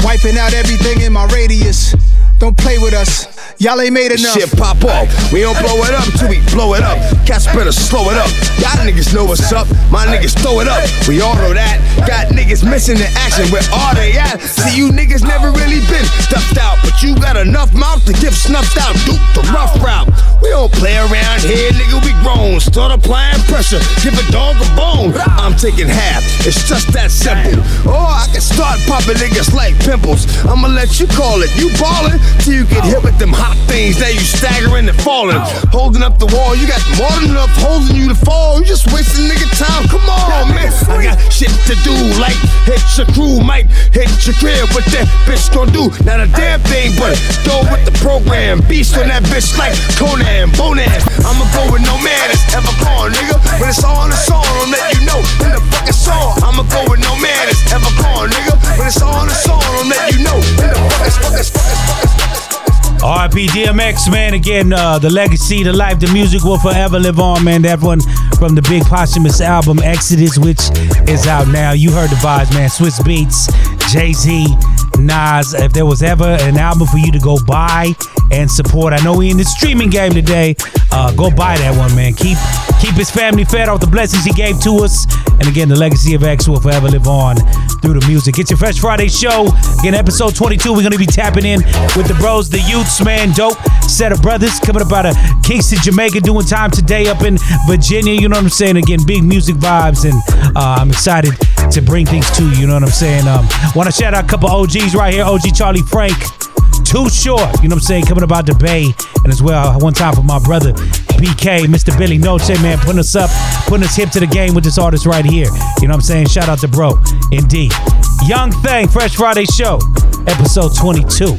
[SPEAKER 30] Wiping out everything in my radius. Don't play with us. Y'all ain't made enough.
[SPEAKER 2] Shit pop off. We don't blow it up till we blow it up. Cats better slow it up. Y'all niggas know what's up. My niggas throw it up. We all know that. Got niggas missing the action. Where are they at? See, you niggas never really been stuffed out. But you got enough mouth to get snuffed out. Duke the rough route. We don't play around here, nigga. Grown. Start applying pressure. Give a dog a bone. I'm taking half. It's just that simple. Or I can start popping niggas like pimples. I'ma let you call it. You ballin' till you get hit with them hot things. Now you staggering and falling. Holding up the wall. You got more than enough holding you to fall. You just wasting nigga time. Come on, man. I got shit to do. Like hit your crew, might hit your crib. What that bitch gon' do? Not a damn thing, but go with the program. Beast on that bitch like Conan, Bonan. I'ma go with no man ever gone, nigga. When it's in the song, I'll let you know the. I'ma go with no ever gone, nigga. When it's in the song, I'll let you know the.
[SPEAKER 1] RP DMX, man. Again, uh, the legacy, the life, the music will forever live on, man. That one from the big posthumous album Exodus, which is out now. You heard the vibes, man. Swizz Beatz, Jay Z, Nas. If there was ever an album for you to go buy and support, I know we in the streaming game today. Uh, go buy that one, man. Keep keep his family fed off the blessings he gave to us. And again, the legacy of X will forever live on through the music. It's your Fresh Friday show. Again, episode 22. We're gonna be tapping in with the bros, the Yutes, man. Dope set of brothers coming up out of Kingston, Jamaica, doing time today up in Virginia. You know what I'm saying? Again, big music vibes, and uh, I'm excited to bring things to you. You know what I'm saying? Um, Want to shout out a couple OGs right here. OG Charlie Frank. Too short, you know what I'm saying? Coming about the Bay, and as well, one time for my brother BK, Mr. Billy Noche, man, putting us up, putting us hip to the game with this artist right here. You know what I'm saying? Shout out to bro, indeed. Young Thing, Fresh Friday Show, episode 22.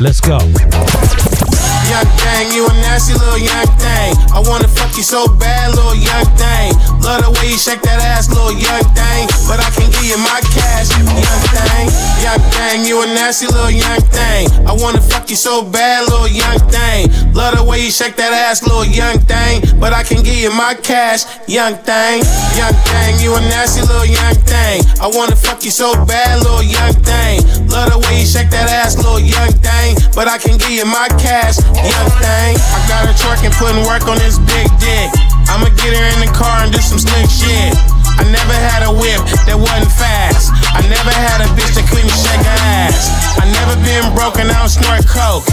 [SPEAKER 1] Let's go.
[SPEAKER 31] Young thing, you a nasty little young thing. I wanna fuck you so bad, little young thing. Love the way you shake that ass, little young thing. But I can give you my cash, young thing. Young thing, you a nasty little young thing. I wanna fuck you so bad, little young thing. Love the way you shake that ass, little young thing. But I can give you my cash, young thing. Young thing, you a nasty little young thing. I wanna fuck you so bad, little young thing. Love the way you shake that ass, little young thing. But I can give you my cash, young thing. I got her twerking, putting work on this big dick. I'ma get her in the car and do some slick shit. I never had a whip that wasn't fast. I never had a bitch that couldn't shake her ass. I never been broken, I don't snort coke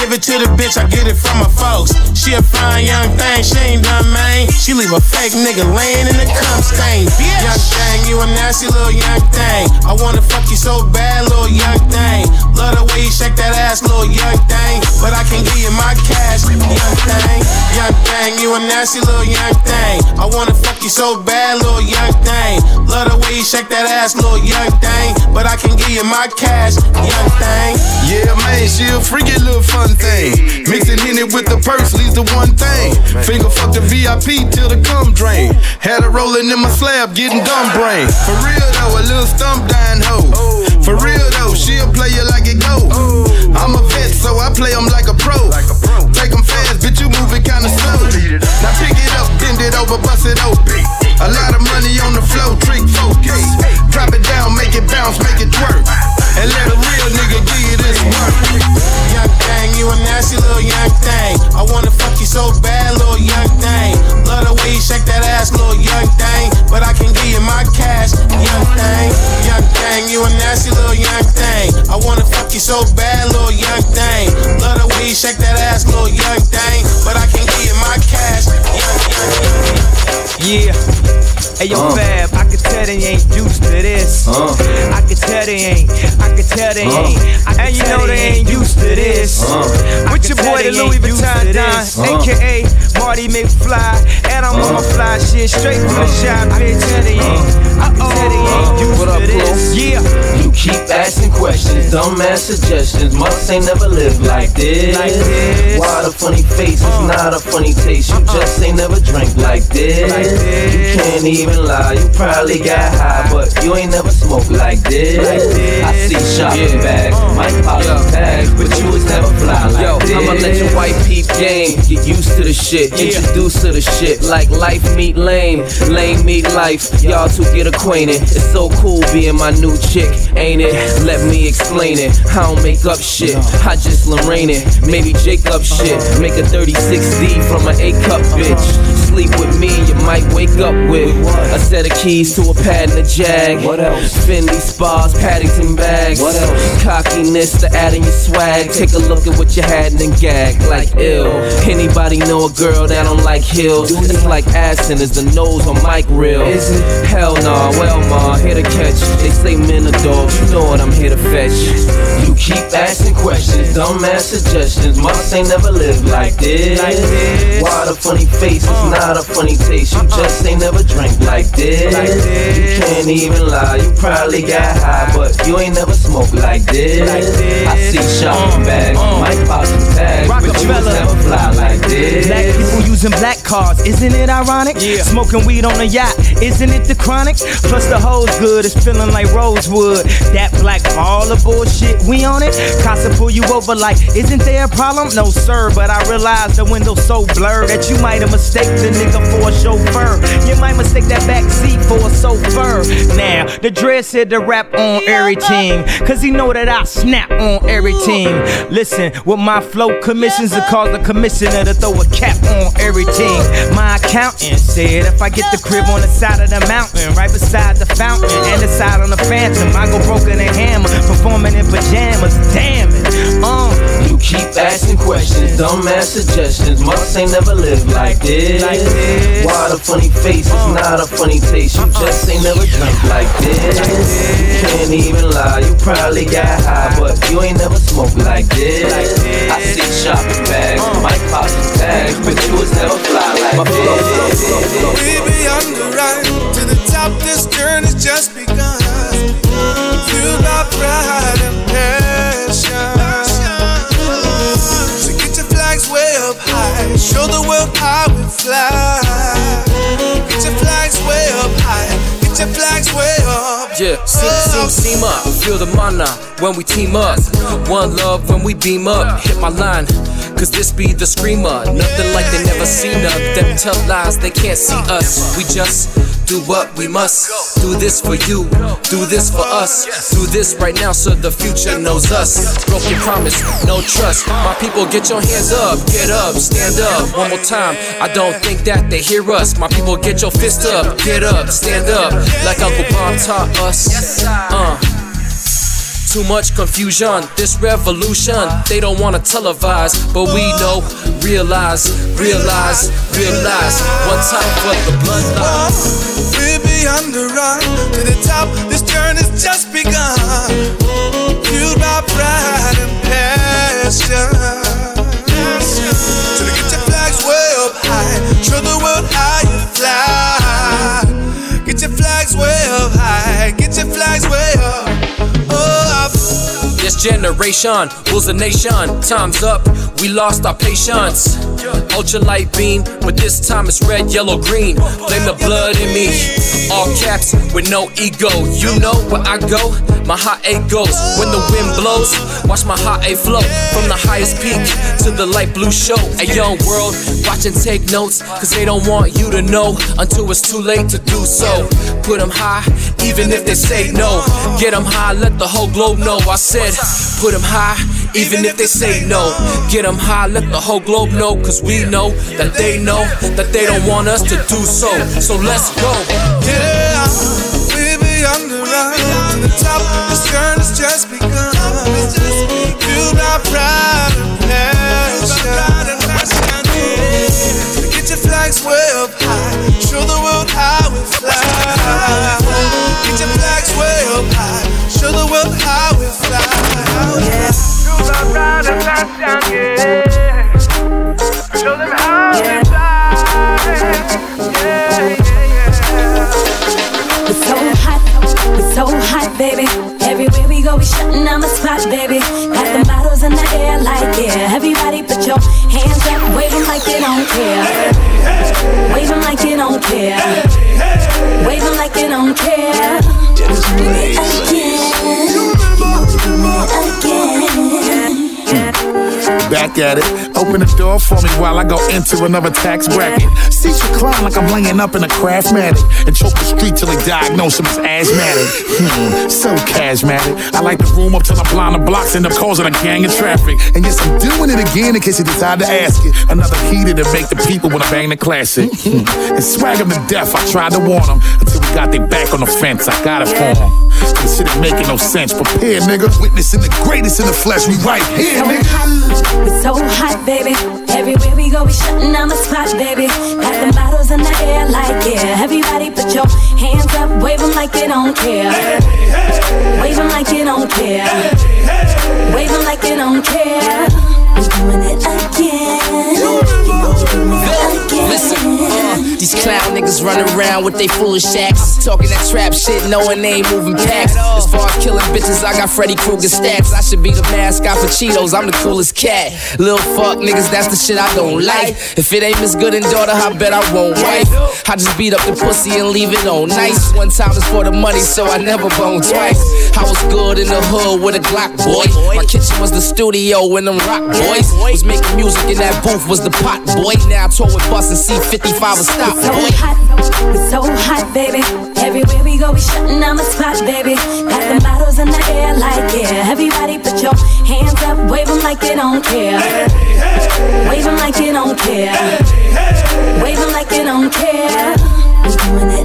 [SPEAKER 31] give it to the bitch, I get it from my folks. She a fine young thing, she ain't done, man. She leave a fake nigga laying in the cum stain. Bitch. Young thing, you a nasty little young thing. I wanna fuck you so bad, little young thing. Love the way you shake that ass, little young thing. But I can give you my cash, young thing. Young thing, you a nasty little young thing. I wanna fuck you so bad, little young thing. Love the way you shake that ass, little young thing. But I can give you my cash, young thing.
[SPEAKER 2] Yeah, man, she a freaky little fun thing. Mixing in it with the purse leads to one thing. Finger fuck the VIP till the cum drain. Had her rolling in my slab, getting dumb brain. For real though, a little stump dying hoe. For real though, she'll play you like it go. I'm a vet, so I play them like a pro. Take them fast, bitch, you moving kinda slow. Now pick it up, bend it over, bust it open. A lot of money on the flow, trick focus. Drop it down, make it bounce, make it twerk. And let a real nigga give you this work.
[SPEAKER 31] Young thing, you a nasty little young thing. I wanna fuck you so bad, little young thing. Love the way you shake that ass, little young thing. But I can give you my cash, young thing. Young thing, you a nasty little young thing. I wanna fuck you so bad, little young thing. Love the way you shake that ass, little young thing. But I can give you my cash, young, young, young.
[SPEAKER 32] Yeah. Hey yo,
[SPEAKER 33] Uh.
[SPEAKER 32] Fab, I can tell they ain't used to this.
[SPEAKER 33] Uh.
[SPEAKER 32] I can tell they ain't. I can tell they
[SPEAKER 33] Uh.
[SPEAKER 32] ain't. I can and you know they ain't used to this.
[SPEAKER 33] Uh.
[SPEAKER 32] With your boy, the Louis Vuitton Don,
[SPEAKER 33] Uh.
[SPEAKER 32] aka Marty McFly, and I'm on my fly shit straight from the shop, bitch. They ain't. Uh-oh. Tell they ain't used
[SPEAKER 33] What up,
[SPEAKER 32] to this. Yeah.
[SPEAKER 33] You keep asking questions, dumbass suggestions. Must ain't never lived like this.
[SPEAKER 32] Like this.
[SPEAKER 33] Why the funny face is uh. not a funny taste? You uh-uh. just ain't never drank like this.
[SPEAKER 32] Like this.
[SPEAKER 33] You can't even lie, you probably got high, but you ain't never smoked like this.
[SPEAKER 32] Like this.
[SPEAKER 33] I see shopping bags, uh. might pop to the shit, introduced to the shit like life meet lame, lame meet life. Y'all two get acquainted. It's so cool being my new chick, ain't it? Let me explain it. I don't make up shit, I just Lorraine it. Maybe Jacob shit, make a 36D from an A cup bitch. Sleep with me, you might wake up with a set of keys to a pad and a jag. What else? Fendi spas, Paddington bags. What else? Cockiness to add in your swag. Take a look at what you had and then gag like ill. Anybody know a girl that don't like heels? It's like Aston is the nose on Mike Real. Is it? Hell nah, well ma, here to catch. They say men are dogs, you know what I'm here to fetch. You keep asking questions, dumbass suggestions. Must ain't never lived like this. Why the funny face is uh. Not a funny taste? You just ain't never drank like this. You can't even lie, you probably got high, but you ain't never smoked like this. I see shopping mm, bags, mm. might pop some tags, but you was never fly like this.
[SPEAKER 32] Black people using black cars, isn't it ironic?
[SPEAKER 33] Yeah.
[SPEAKER 32] Smoking weed on a yacht, isn't it the chronic? Plus the hoes good, it's feeling like Rosewood. That black ball of bullshit, we on it. Casa pull you over like, isn't there a problem? No sir, but I realize the window's so blurred that you might have mistaken nigga for a chauffeur. You might mistake that back seat for a chauffeur. Now the dread said to rap on everything, cause he know that I snap on everything. Listen, with my flow commissions, it cause the commissioner to throw a cap on everything. My accountant said if I get the crib on the side of the mountain, right beside the fountain, and the side on the phantom, I go broken and hammer, performing in pajamas. Damn it, uh.
[SPEAKER 33] You keep asking questions, dumbass suggestions. Must ain't never lived like this.
[SPEAKER 32] Like this.
[SPEAKER 33] Why the funny face is not a funny taste? You just ain't never drank like this. You can't even lie, you probably got high, but you ain't never smoked like this. I see shopping bags, might pop some tags, but you was never fly like this.
[SPEAKER 23] We beyond the ride to the top. This journey's just begun. Show the world how we fly. Get your flags way up high. Get your flags way up.
[SPEAKER 33] Yeah, sing, oh. sing, team up. Feel the mana when we team up. One love when we beam up. Hit my line. Cause this be the screamer. Nothing like they never seen us. Them tell lies, they can't see us. We just do what we must. Do this for you, do this for us. Do this right now so the future knows us. Broken promise, no trust. My people, get your hands up, get up, stand up. One more time, I don't think that they hear us. My people, get your fist up, get up, stand up. Like Uncle Bob taught us. Uh. Too much confusion, this revolution. They don't wanna televise, but we know, realize, realize, realize. One time for the bloodline.
[SPEAKER 23] We're beyond the run to the top. This journey's just begun. Fueled by pride and passion. So to get your flags way up high, show the
[SPEAKER 34] Greatest generation rules the nation. Time's up, we lost our patience. Ultralight beam, but this time it's red, yellow, green. Blame the blood in me. All caps with no ego. You know where I go, my hot A goes. When the wind blows, watch my hot A flow from the highest peak to the light blue show. A young world, watch and take notes, cause they don't want you to know until it's too late to do so. Put them high, even if they say no. Get them high, let the whole globe know. I said, put them high, even if they say no. Get them high, let the whole globe know, cause we know that they know that they don't want us to do so. So let's go.
[SPEAKER 22] Yeah, we're beyond the run to the top. This journey has just begun. Fueled by pride and passion. Get your flags way up high. Show the world how we fly.
[SPEAKER 35] At it. Open the door for me while I go into another tax bracket. Seats recline like I'm laying up in a craftmatic. And choke the street till they diagnose him as asthmatic. Hmm, so charismatic. I like the room up till I'm blind the blocks, and end up causing a gang of traffic. And yes, I'm doing it again in case you decide to ask it. Another heater to make the people wanna bang the classic. Hmm, and swag them to death, I tried to warn them. Until we got their back on the fence, I got it for them. This shit ain't making no sense. Prepare, nigga. Witnessing the greatest in the flesh, we right here, nigga.
[SPEAKER 36] We're so hot, baby. Everywhere we go, we shutting down the spot, baby. Got the bottles in the air like yeah. Everybody put your hands up, wave 'em like you don't care. Wave 'em like you don't care. Wave 'em like you don't care. We're doing it again.
[SPEAKER 34] Listen, uh, these clown niggas running around with they foolish acts. Talking that trap shit, knowing they ain't moving packs. As far as killing bitches, I got Freddy Krueger stats. I should be the mascot for Cheetos, I'm the coolest cat. Lil fuck niggas, that's the shit I don't like. If it ain't Miss Good and daughter, I bet I won't wife. I just beat up the pussy and leave it on nice. One time is for the money, so I never bone twice. I was good in the hood with a Glock boy. My kitchen was the studio when them rock boys was making music in that booth was the pot boy. Now I tour with Bus and C55 will stop
[SPEAKER 36] so
[SPEAKER 34] boy.
[SPEAKER 36] hot, we're so hot, baby. Everywhere we go, we shutting down the spot, baby. Got the bottles in the air like yeah. Everybody put your hands up, wave 'em like you don't care. Wave 'em like you don't care. Wave 'em like you don't care. We're doing it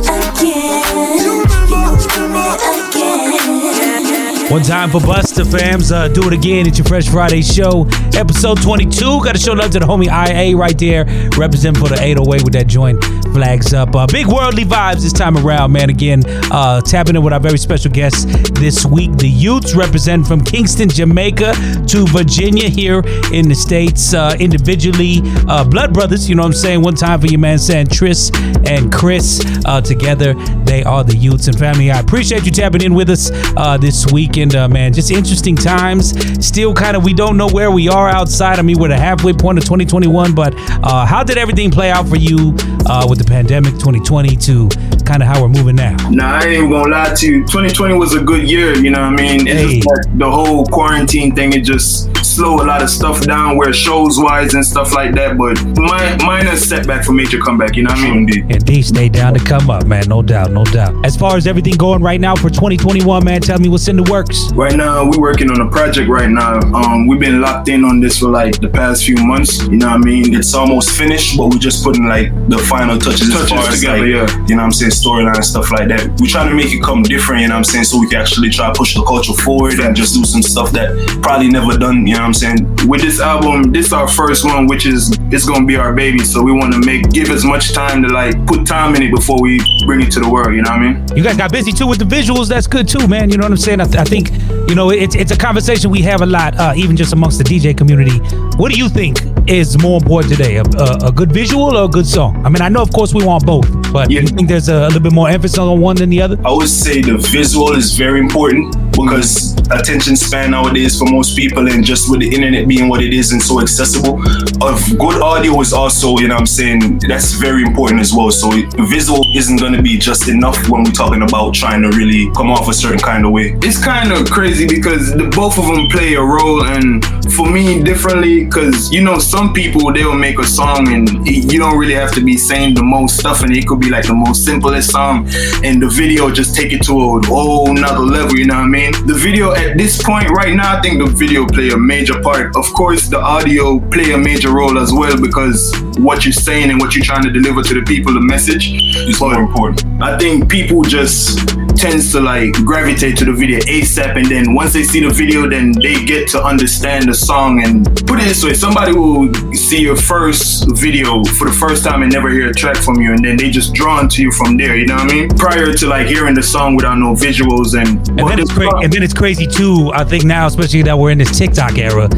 [SPEAKER 1] One time for Buster fams, uh, do it again. It's your Fresh Friday show, episode 22. Got to show love to the homie IA right there, representing for the 808 with that joint flags up. Uh, big worldly vibes this time around, man. Again, uh, tapping in with our very special guests this week. The Yutes represent from Kingston, Jamaica to Virginia here in the States, uh, individually. Uh, blood brothers, you know what I'm saying? One time for your man, saying Tris and Chris. Uh, together, they are the Yutes and family. I appreciate you tapping in with us uh, this weekend, uh, man. Just interesting times. Still kind of, we don't know where we are outside. I mean, we're the halfway point of 2021, but uh, how did everything play out for you uh, with the pandemic 2020 to kind of how we're moving now?
[SPEAKER 19] Nah, I ain't gonna lie to you. 2020 was a good year, you know what I mean? It's just like the whole quarantine thing, it just slowed a lot of stuff down where shows wise and stuff like that. But my, minor setback for major comeback, you know what I mean?
[SPEAKER 1] And D stay down to come up, man. No doubt, no doubt. As far as everything going right now for 2021, man, tell me what's in the works.
[SPEAKER 19] Right now, we're working on a project right now. Um, we've been locked in on this for like the past few months. You know what I mean? It's almost finished, but we're just putting like the final touches, as Touches as together, like, yeah. you know what I'm saying, storyline and stuff like that. We're trying to make it come different, you know what I'm saying, so we can actually try to push the culture forward and just do some stuff that probably never done, you know what I'm saying? With this album, this our first one, which is it's gonna be our baby. So we want to make give as much time to like put time in it before we bring it to the world. You know what I mean?
[SPEAKER 1] You guys got busy too with the visuals. That's good too, man. You know what I'm saying? I, th- I think you know it's it's a conversation we have a lot, uh, even just amongst the DJ community. What do you think is more important today, a, a, a good visual or a good song? I mean, I know of course we want both, but you think there's a, a little bit more emphasis on one than the other?
[SPEAKER 19] I would say the visual is very important because attention span nowadays for most people and just with the internet being what it is and so accessible of good audio is also you know what i'm saying? That's very important as well. So visual isn't going to be just enough when we're talking about trying to really come off a certain kind of way. It's kind of crazy because the, both of them play a role and for me differently because you know some people they'll make a song and you don't really have to be saying the most stuff and it could be like the most simplest song and the video just take it to a whole nother level you know what i mean? The video at this point right now i think the video play a major part. Of course the audio play a major role as well because what you're saying and what you're trying to deliver to the people the message is more important. I think people just tends to like gravitate to the video asap and then once they see the video then they get to understand the song and put it this way somebody will see your first video for the first time and never hear a track from you and then they just drawn to you from there you know what i mean prior to like hearing the song without no visuals and
[SPEAKER 1] And then it's crazy. And then it's crazy too. I think now, especially that we're in this TikTok era.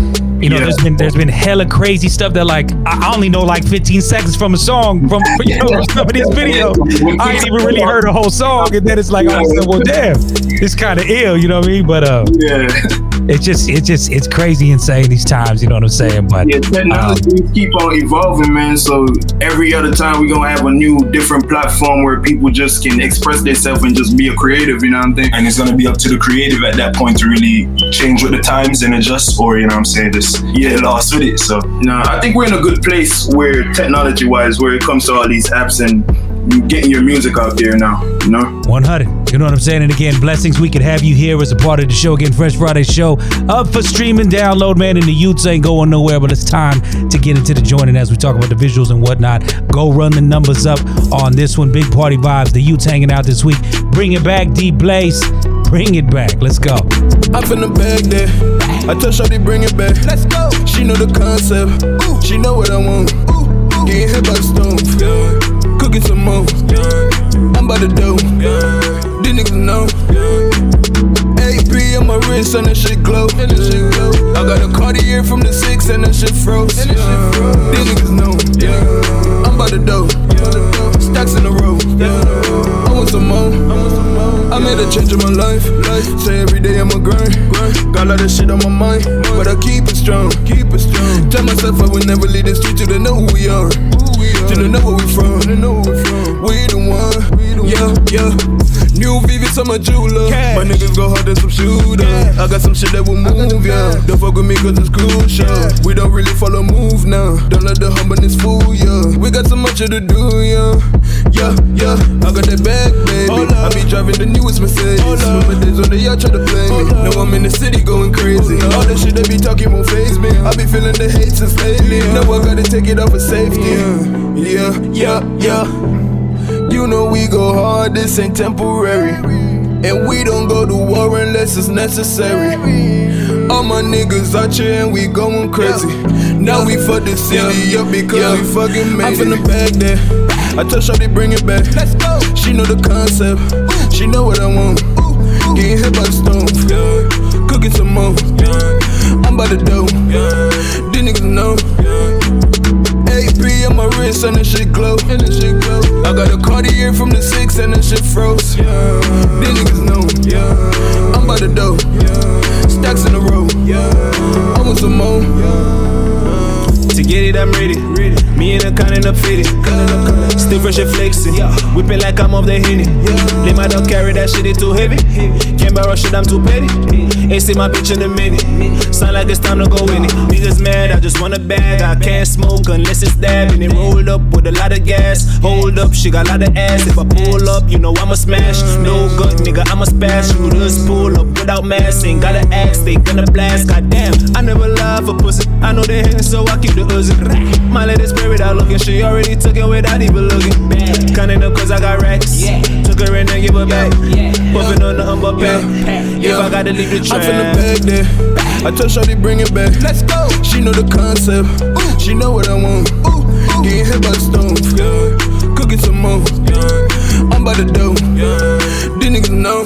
[SPEAKER 1] You know,
[SPEAKER 19] Yeah.
[SPEAKER 1] there's been there's been hella crazy stuff that like I only know like 15 seconds from a song from you know some of these videos. I ain't even really heard a whole song, and then it's like, oh, well, damn, it's kind of ill. You know what I mean? But uh,
[SPEAKER 19] yeah,
[SPEAKER 1] it's just it's just it's crazy insane these times. You know what I'm saying? But
[SPEAKER 19] yeah,
[SPEAKER 1] um,
[SPEAKER 19] technology keep on evolving, man. So every other time we're gonna have a new, different platform where people just can express themselves and just be a creative. You know what I'm saying? And it's gonna be up to the creative at that point to really change with the times and adjust, or you know what I'm saying, just get lost with it. So no, I think we're in a good place where technology-wise, where it comes to all these apps and getting your music out there now. You know.
[SPEAKER 1] 100. You know what I'm saying? And again, blessings we could have you here as a part of the show. Again, Fresh Friday show up for streaming, download, man. And the Yutes ain't going nowhere, but it's time to get into the joint. And as we talk about the visuals and whatnot, go run the numbers up on this one. Big party vibes. The Yutes hanging out this week. Bring it back, D Blaze. Bring it back. Let's go.
[SPEAKER 37] I'm finna bag there. I tell Shawty bring it back. Let's go. She know the concept. She know what I want. Getting hit by the stone. Cooking some more. I'm by the dough. These niggas know. AP on my wrist and that shit glow. And that shit glow. I got a Cartier from the six and that shit froze. These niggas know. I'm by the dough. Stacks in a row. I want some more. I made a change in my life. Say every day I'm a grind. Got a lot of shit on my mind, but I keep it strong. Keep it strong. Tell myself I will never leave the street till they know who we are. Till they know where we from. We the one. Yeah, yeah. New Vivis, I'm a jeweler. My niggas go hard as some shooter. I got some shit that will move, yeah. Don't fuck with me cause it's crucial. We don't really follow move now. Don't let the humbleness fool ya. We got so much to do, yeah. Yeah, yeah. I got that bag, baby. I be driving the newest Mercedes. Remember days when they y'all try to play me. Now I'm in the city going crazy. All the shit they be talking won't phase me. I be feeling the hate since lately. Now I gotta take it off for safety. Yeah, yeah, yeah. You know we go hard, this ain't temporary. And we don't go to war unless it's necessary. All my niggas out here and we going crazy. Now we fuck the city up because we fucking made I'm finna bag that. I tell Shawty bring it back. Let's go. She know the concept. She know what I want. Getting hit by the stone. Cooking some more. I'm by the dough. These niggas know. AP on my wrist and that shit glow. And that shit glow. I got a Cartier from the six and that shit froze. These niggas know. I'm by the dough. Stacks in a row. I want some more. To get it, I'm ready. Me and the cunning up fitted. Still fresh and flexing. Whipping like I'm off the henny. Let my dog carry that shit, it too heavy. Can't borrow shit, I'm too petty. Ain't see my bitch in a minute. Sound like it's time to go in it. Niggas mad, I just want a bag. I can't smoke unless it's dabbing. It rolled up with a lot of gas. Hold up, she got a lot of ass. If I pull up, you know I'ma smash. No good, nigga, I'ma smash. Shooters pull up without mask. Ain't gotta ask, they gonna blast. Goddamn, I never lie for pussy.
[SPEAKER 22] I know they hating, so I keep the oozing. My lady spirit out looking, she already took it without even looking. Counting up cause I got racks. Yeah. Took her in and give her back. Puffing on nothing but pay. If I gotta leave the track.
[SPEAKER 21] I'm finna bag there. I told Shorty bring it back. Let's go. She know the concept. Ooh. She know what I want. Ooh. Ooh. Getting hit by the stone. Yeah. Cooking some more. Yeah. I'm by the dough. Yeah. These niggas know.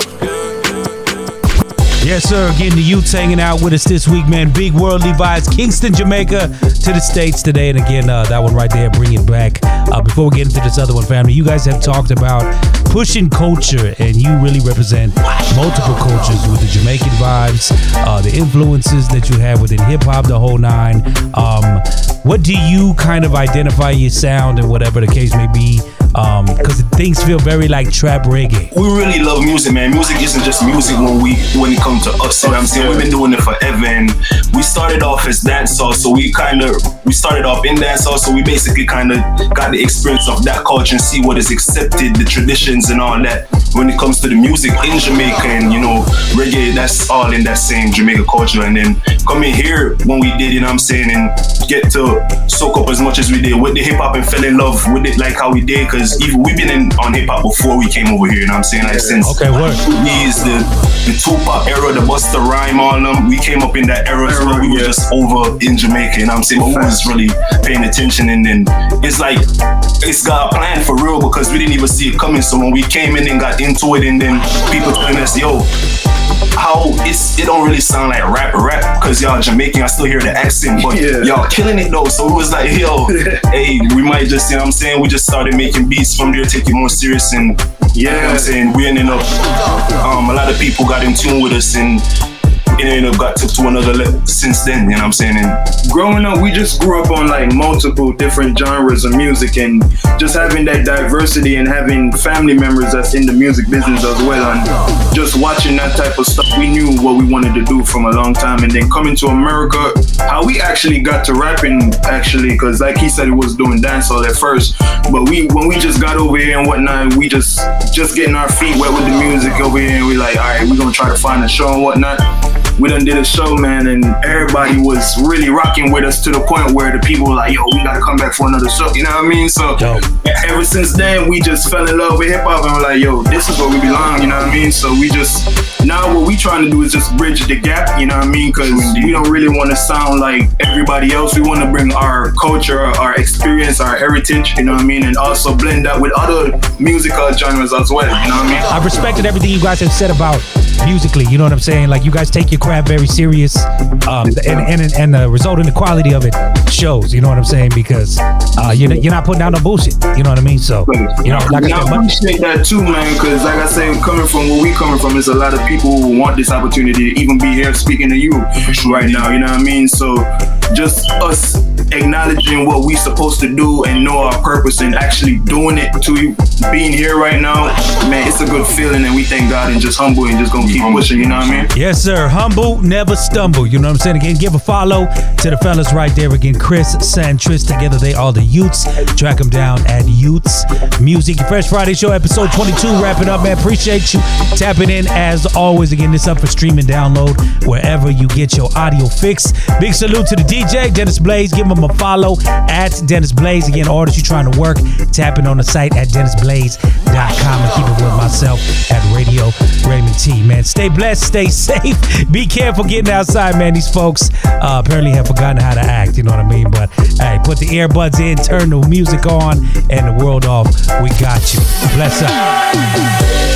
[SPEAKER 1] Yes, sir. Again, the Yutes hanging out with us this week, man. Big Worldly Vibes, Kingston, Jamaica to the States today. And again, uh, that one right there, bring it back. Uh, before we get into this other one, family, you guys have talked about pushing culture, and you really represent multiple cultures with the Jamaican vibes, uh, the influences that you have within hip hop, the whole nine. Um, what do you kind of identify your sound and whatever the case may be? Because um, things feel very like trap reggae.
[SPEAKER 19] We really love music, man. Music isn't just music when we when it comes to us. You know what I'm saying? We've been doing it forever, and we started off as dancehall, so we kind of we started off in dancehall, so we basically kind of got the experience of that culture and see what is accepted, the traditions and all that. When it comes to the music in Jamaica and you know reggae, that's all in that same Jamaica culture. And then coming here when we did, you know what I'm saying, and get to soak up as much as we did with the hip hop and fell in love with it like how we did, cause because even we've been in on hip hop before we came over here. You know what I'm saying? Like since
[SPEAKER 1] okay, what?
[SPEAKER 19] These the the Tupac era, the Busta Rhyme, all them. We came up in that era as well. We were just over in Jamaica. You know what I'm saying? But we was really paying attention, and then it's like it's got a plan for real because we didn't even see it coming. So when we came in and got into it, and then people telling us, "Yo." How it's it don't really sound like rap rap because y'all Jamaican, I still hear the accent, but yeah. y'all killing it though. So it was like, yo, hey, we might just, you know what I'm saying? We just started making beats from there, take it more serious and yeah, you know I'm saying? We ended up um a lot of people got in tune with us and ended up got took to another level since then, you know what I'm saying? And
[SPEAKER 38] growing up, we just grew up on like multiple different genres of music and just having that diversity and having family members that's in the music business as well. And just watching that type of stuff, we knew what we wanted to do from a long time. And then coming to America, how we actually got to rapping actually, because like he said, he was doing dancehall at first. But we when we just got over here and whatnot, we just just getting our feet wet with the music over here and we like, all right, we're gonna try to find a show and whatnot we done did a show, man, and everybody was really rocking with us to the point where the people were like, yo, we gotta come back for another show. You know what I mean? So Dope. ever since then, we just fell in love with hip hop and we're like, yo, this is where we belong. You know what I mean? So we just now what we trying to do is just bridge the gap. You know what I mean? Because we don't really want to sound like everybody else. We want to bring our culture, our experience, our heritage. You know what I mean? And also blend that with other musical genres as well. You know what I mean?
[SPEAKER 1] I respected everything you guys have said about musically. You know what I'm saying? Like you guys take your craft very serious, um, and, and and the result and the quality of it shows. You know what I'm saying? Because uh, you're you're not putting out no bullshit. You know what I mean? So you know, like I,
[SPEAKER 38] I appreciate that too, man. Because like I said, coming from where we coming from, there's a lot of people who want this opportunity to even be here speaking to you right now. You know what I mean? So just us acknowledging what we supposed to do and know our purpose and actually doing it to being here right now, man, it's a good feeling and we thank God and just humble and just gonna keep pushing, you know what I mean?
[SPEAKER 1] Yes, sir. Humble, never stumble. You know what I'm saying? Again, give a follow to the fellas right there. Again, Chris Santris. Together they are the Yutes. Track them down at Yutes Music. Fresh Friday Show, episode 22. Wrapping up, man. Appreciate you tapping in as always. Again, this up for streaming, download wherever you get your audio fix. Big salute to the DJ, Dennis Blaze. Give him a follow at Dennis Blaze. Again, artists you trying to work, tapping on the site at DennisBlaze.com and keep it with myself at Radio Raymond T. Man, stay blessed, stay safe. Be careful getting outside, man. These folks uh, apparently have forgotten how to act. You know what I mean? But hey, put the earbuds in, turn the music on, and the world off. We got you. Bless up.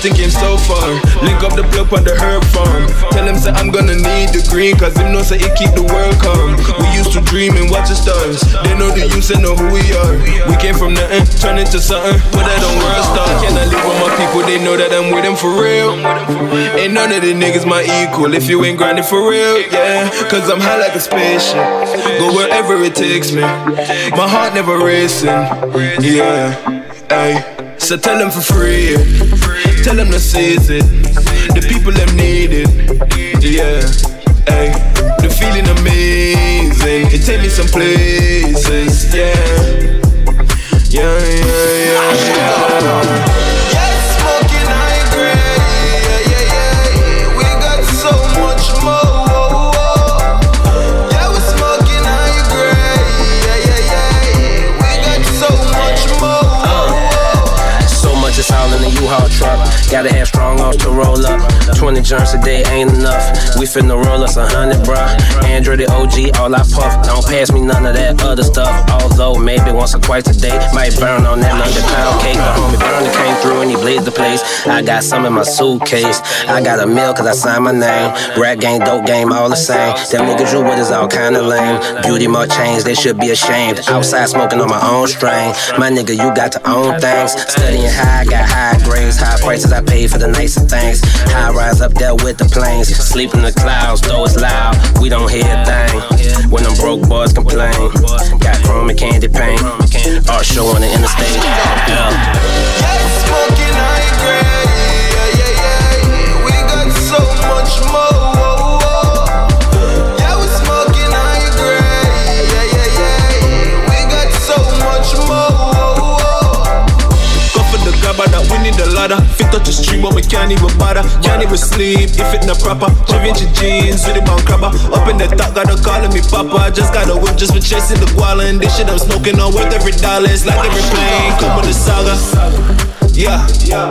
[SPEAKER 21] Nothing came so far. Link up the plug on the herb farm. Tell him say I'm gonna need the green, cause him know say it keep the world calm. We used to dream and watch the stars. They know the use and know who we are. We came from nothing, turn into something. Put that on world star. Can I live with my people? They know that I'm with them for real. Ain't none of the niggas my equal if you ain't grinding for real, yeah. Cause I'm high like a spaceship. Go wherever it takes me. My heart never racing, yeah. Ay. So tell them for free. Tell them to seize it. The people them need
[SPEAKER 39] We finna roll us a hundred, bruh. Android the OG, all I puff. Don't pass me none of that other stuff. Although maybe once or twice a day, might burn on that under pound cake. The homie Burner came through and he blazed the place. I got some in my suitcase. I got a meal cause I signed my name. Rap game, dope game, all the same. Them niggas you with is all kinda lame. Beauty more change, they should be ashamed. Outside smoking on my own strain. My nigga, you got to own things. Studying high, got high grades. High prices I pay for the nicer things. High rise up there with the planes. Sleep in the clouds, though it's loud. We don't hear a thing. When them broke boys complain. Got chrome and candy paint. Art show on the interstate. Yeah.
[SPEAKER 4] Smoking high grade. Yeah, yeah, yeah. We got so much more. Touch the stream, but we can't even bother. Can't even sleep if it not proper. Givenchy jeans with the bone crabber. Up in the top, got her calling me papa. Just got a whip, just for chasing the guala. And this shit I'm smoking on worth every dollar. It's like every plane come with a saga. Yeah,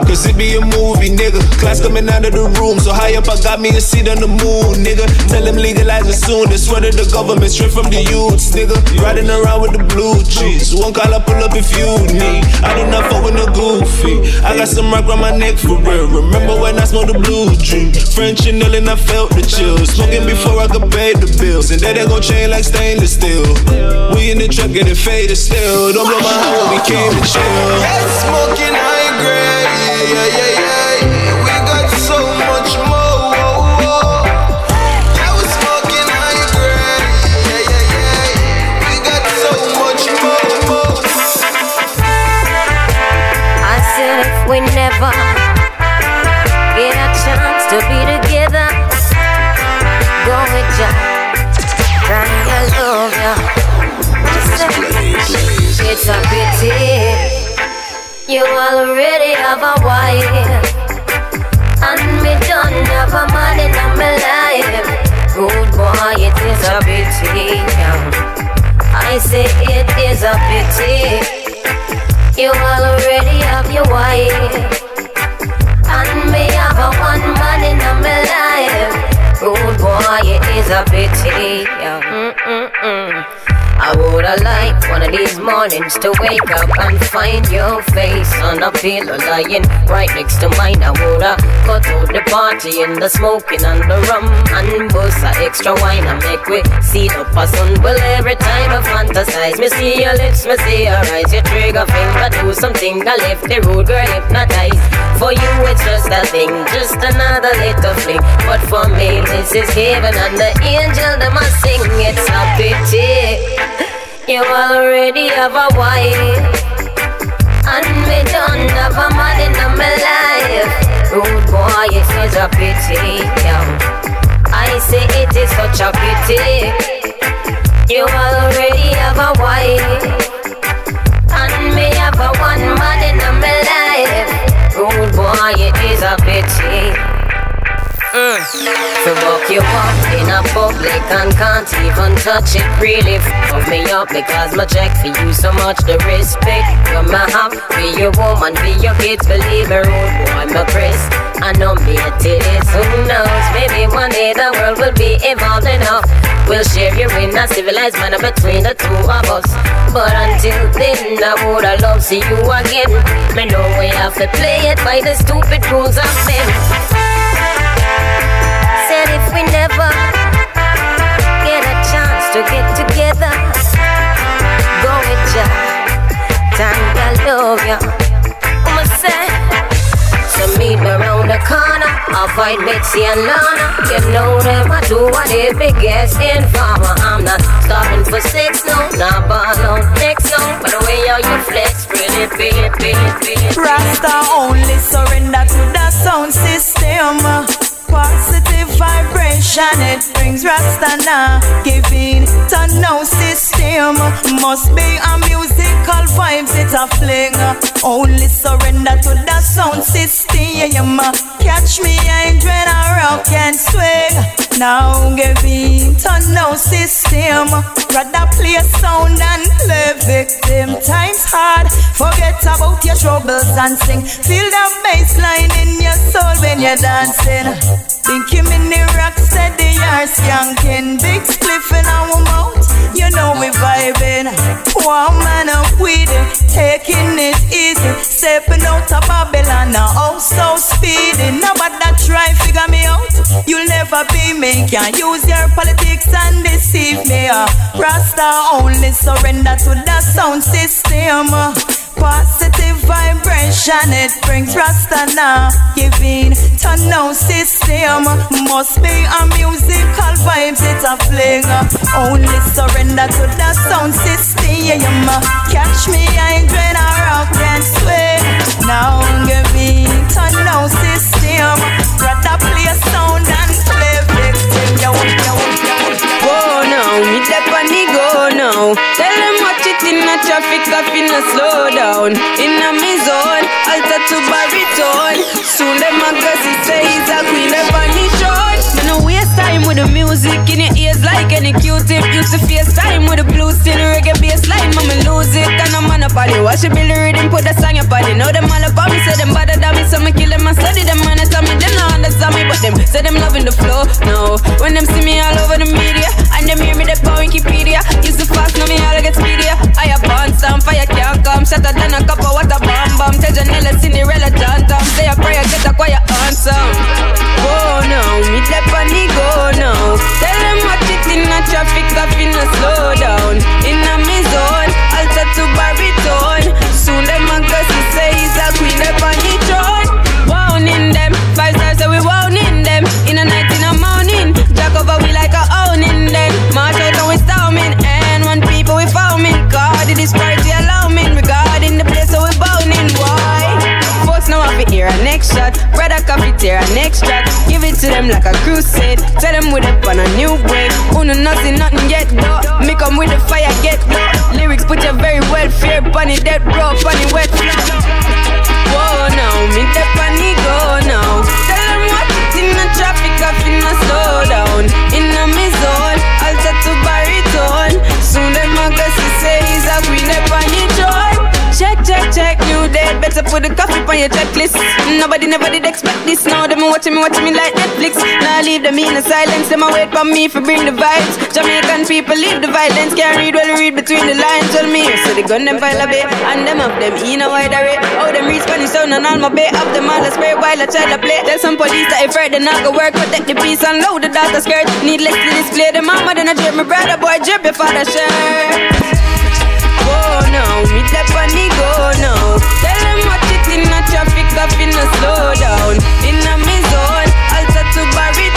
[SPEAKER 4] cause it be a movie, nigga. Class coming out of the room, so high up I got me a seat on the moon, nigga. Tell them legalize it soon. They swear to the government, straight from the youths, nigga. Riding around with the blue cheese. One call I pull up if you need. I do not fuck with no goofy. I got some rock around my neck for real. Remember when I smoked the blue dream? French and and I felt the chills. Smoking before I could pay the bills. And that ain't gon' change like stainless steel. We in the truck getting faded still. Don't blow my heart we came to chill. We smoking high
[SPEAKER 40] said if we never get a chance to be together, go with ya, trying to love ya. It's a pity. You already have a wife, and me don't have a man in my life. Good boy, it is a pity. I say it is a pity. You already have your wife, and me have a one man in my life. Good boy, it is a pity. Mm-mm-mm. I woulda liked one of these mornings to wake up and find your face on a pillow lying right next to mine. I woulda cut out the party and the smoking and the rum and bust a extra wine and make we see up a sun. Well, every time I fantasize, me see your lips, me see your eyes, your trigger finger do something. I left the road, girl, hypnotized. For you, it's just a thing, just another little fling. But for me, this is heaven and the angel that must sing. It's a pity. You already have a wife, and me don't have a man in my life. Rude boy, it is such a pity. Yeah. I say it is such a pity. You already have a wife, and me have a one man. Boy, it is a pity. Mm. To walk you up in a public and can't even touch it. Really fuck me up because my check for you so much. The respect you my have for your woman, be your kids. Believe me, rude boy, my Chris. I know me a it is. Who knows? Maybe one day the world will be evolved enough. We'll share you in a civilized manner between the two of us. But until then, I woulda loved to see you again. Me know we have to play it by the stupid rules of men if we never get a chance to get together, go with ya, time I love ya. I'ma say, so meet me around the corner. Avoid Betsy and Lana. You know them, I do what they biggest informer. I'm not stopping for sex, no, not ball next, no. But the way how you flex, really, really, really.
[SPEAKER 41] Rasta only surrender to the sound system. Positive vibration, it brings Rasta now. Giving to no system must be a musical vibes, it's a fling. Only surrender to the sound system. Catch me angel and rock and swing. Now give in, turn now system. Rather play a sound and play victim. Times hard, forget about your troubles and sing. Feel the bass in your soul when you're dancing. In the rock steady, you're skanking. Big spliff in our mouth, you know we vibing. One man up with it, taking it easy. Stepping out of Babylon, now oh so speedy. Nobody that try figure me out. You'll never be me. Can't use your politics and deceive me. Uh. Rasta only surrender to the sound system. Positive vibration, it brings Rasta now. Giving turn no system. Must be a musical vibes, it's a fling. Only surrender to the sound system. Catch me, I doing a rock and swing. Now give me turn no system. Rather play a sound and play victim. Yo, yo, yo.
[SPEAKER 42] Whoa, now, me step on the go now. Tell them watch it in the traffic, I finna slow down. In a me zone, alter to baritone. Soon them a go say he's a queen up on the shore. Me no waste time with the music in your ears like any Q-tip. Used to face time with the blue steel reggae bass line, I'ma lose it. And I'm on a watch it Billy rhythm, put a song up on it. Know them all about me, say them better than me, so me kill them and study them. Man, tell me them not understand me, but them say them loving the flow. No, when them see me all over the media, and them hear me they on Wikipedia. Used to fast, now me all get speedier. I have some fire can't come, shatter than a cup of water bomb bomb. Tell Janella, Cinderella, John Tom, say a prayer, get a quiet answer. Them like a crusade. Tell them we up on a new wave. Know nothing, nothing yet though. Me come with the fire, get low. Lyrics put you very well fear. Bunny dead bro, bunny wet. Whoa now, me step Better put the coffee on your checklist. Nobody never did expect this. Now them a watching me, watching me like Netflix. Now leave them in the silence. Them a wait for me for bring the vibes. Jamaican people leave the violence. Can't read well, read between the lines. Tell me, so they gun them pile a bit. And them of them in a wide array. Oh, them reach Spanish sound and all my bait. Up them all a spray while I try to play. Tell some police that if right, they not go work. Protect the peace and load the data skirt. Needless to display the mama, then I drip my brother boy, drip your father shirt. Whoa, no, me on the go now. Tell them in the slow down. In a me zone, alter to baritone.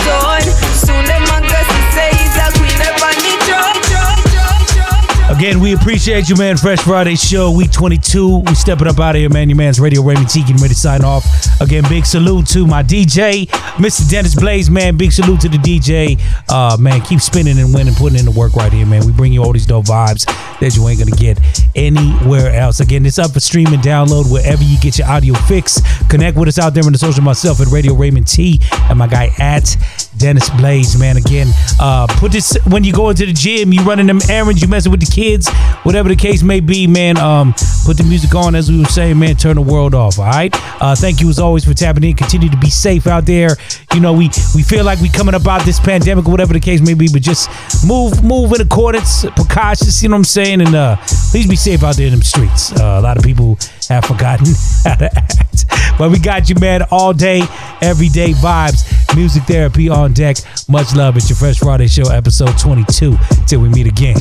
[SPEAKER 1] Again, we appreciate you, man. Fresh Friday show, week 22. We stepping up out of here, man. Your man's Radio Raymond T getting ready to sign off. Again, big salute to my DJ, Mr. Dennis Blaze, man. Big salute to the DJ. Uh, man, keep spinning and winning, putting in the work right here, man. We bring you all these dope vibes that you ain't gonna get anywhere else. Again, it's up for stream and download wherever you get your audio fix. Connect with us out there on the social myself at Radio Raymond T and my guy at Dennis Blaze, man. Again, uh, put this when you go into the gym, you running them errands, you messing with the kids, whatever the case may be, man. Um, put the music on, as we were saying, man. Turn the world off. All right. Uh, thank you as always for tapping in. Continue to be safe out there. You know, we we feel like we coming about this pandemic, or whatever the case may be, but just move move in accordance, precautious. You know what I'm saying? And uh, please be safe out there in the streets. Uh, a lot of people have forgotten how to act, but we got you, man. All day, every day vibes, music therapy on deck. Much love. It's your Fresh Friday Show, episode 22. Till we meet again.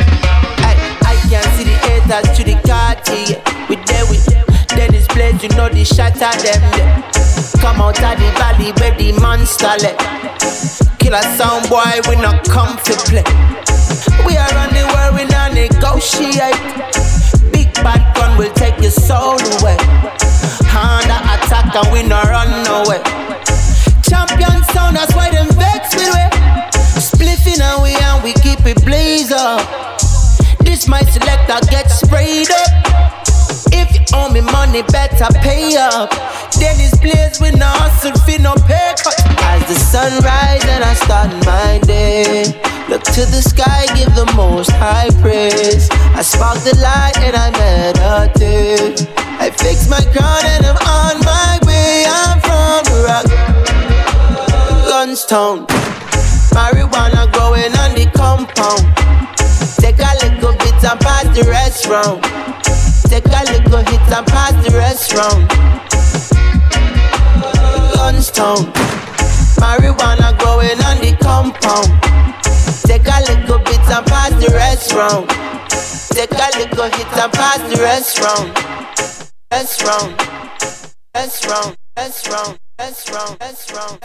[SPEAKER 43] I can see the haters to the party. We there you know the at them. Come out of the valley where the monster a sound boy, we not come to play. We are on the world, we not negotiate bad gun will take your soul away. Under attack and we no run away. Champion sound, that's why them vex me way. Spliffing and we and we keep it blaze up.
[SPEAKER 13] This my selector gets sprayed up. Owe me money, better pay up. Dennis Blaze with no hustle, fee no pay cut. As the sun rise and I start my day, look to the sky, give the most high praise. I spark the light and I meditate. I fix my crown and I'm on my way. I'm from Rock, Gunstown. Marijuana growing on the compound. Take a little bit and pass the rest round. Take a little hit and pass the rest round. Gunstown. Marijuana growing on the compound. Take a little bit and pass the rest round. Take a little hit and pass the rest round. Rest round. Rest round. Rest round. Round. Rest round.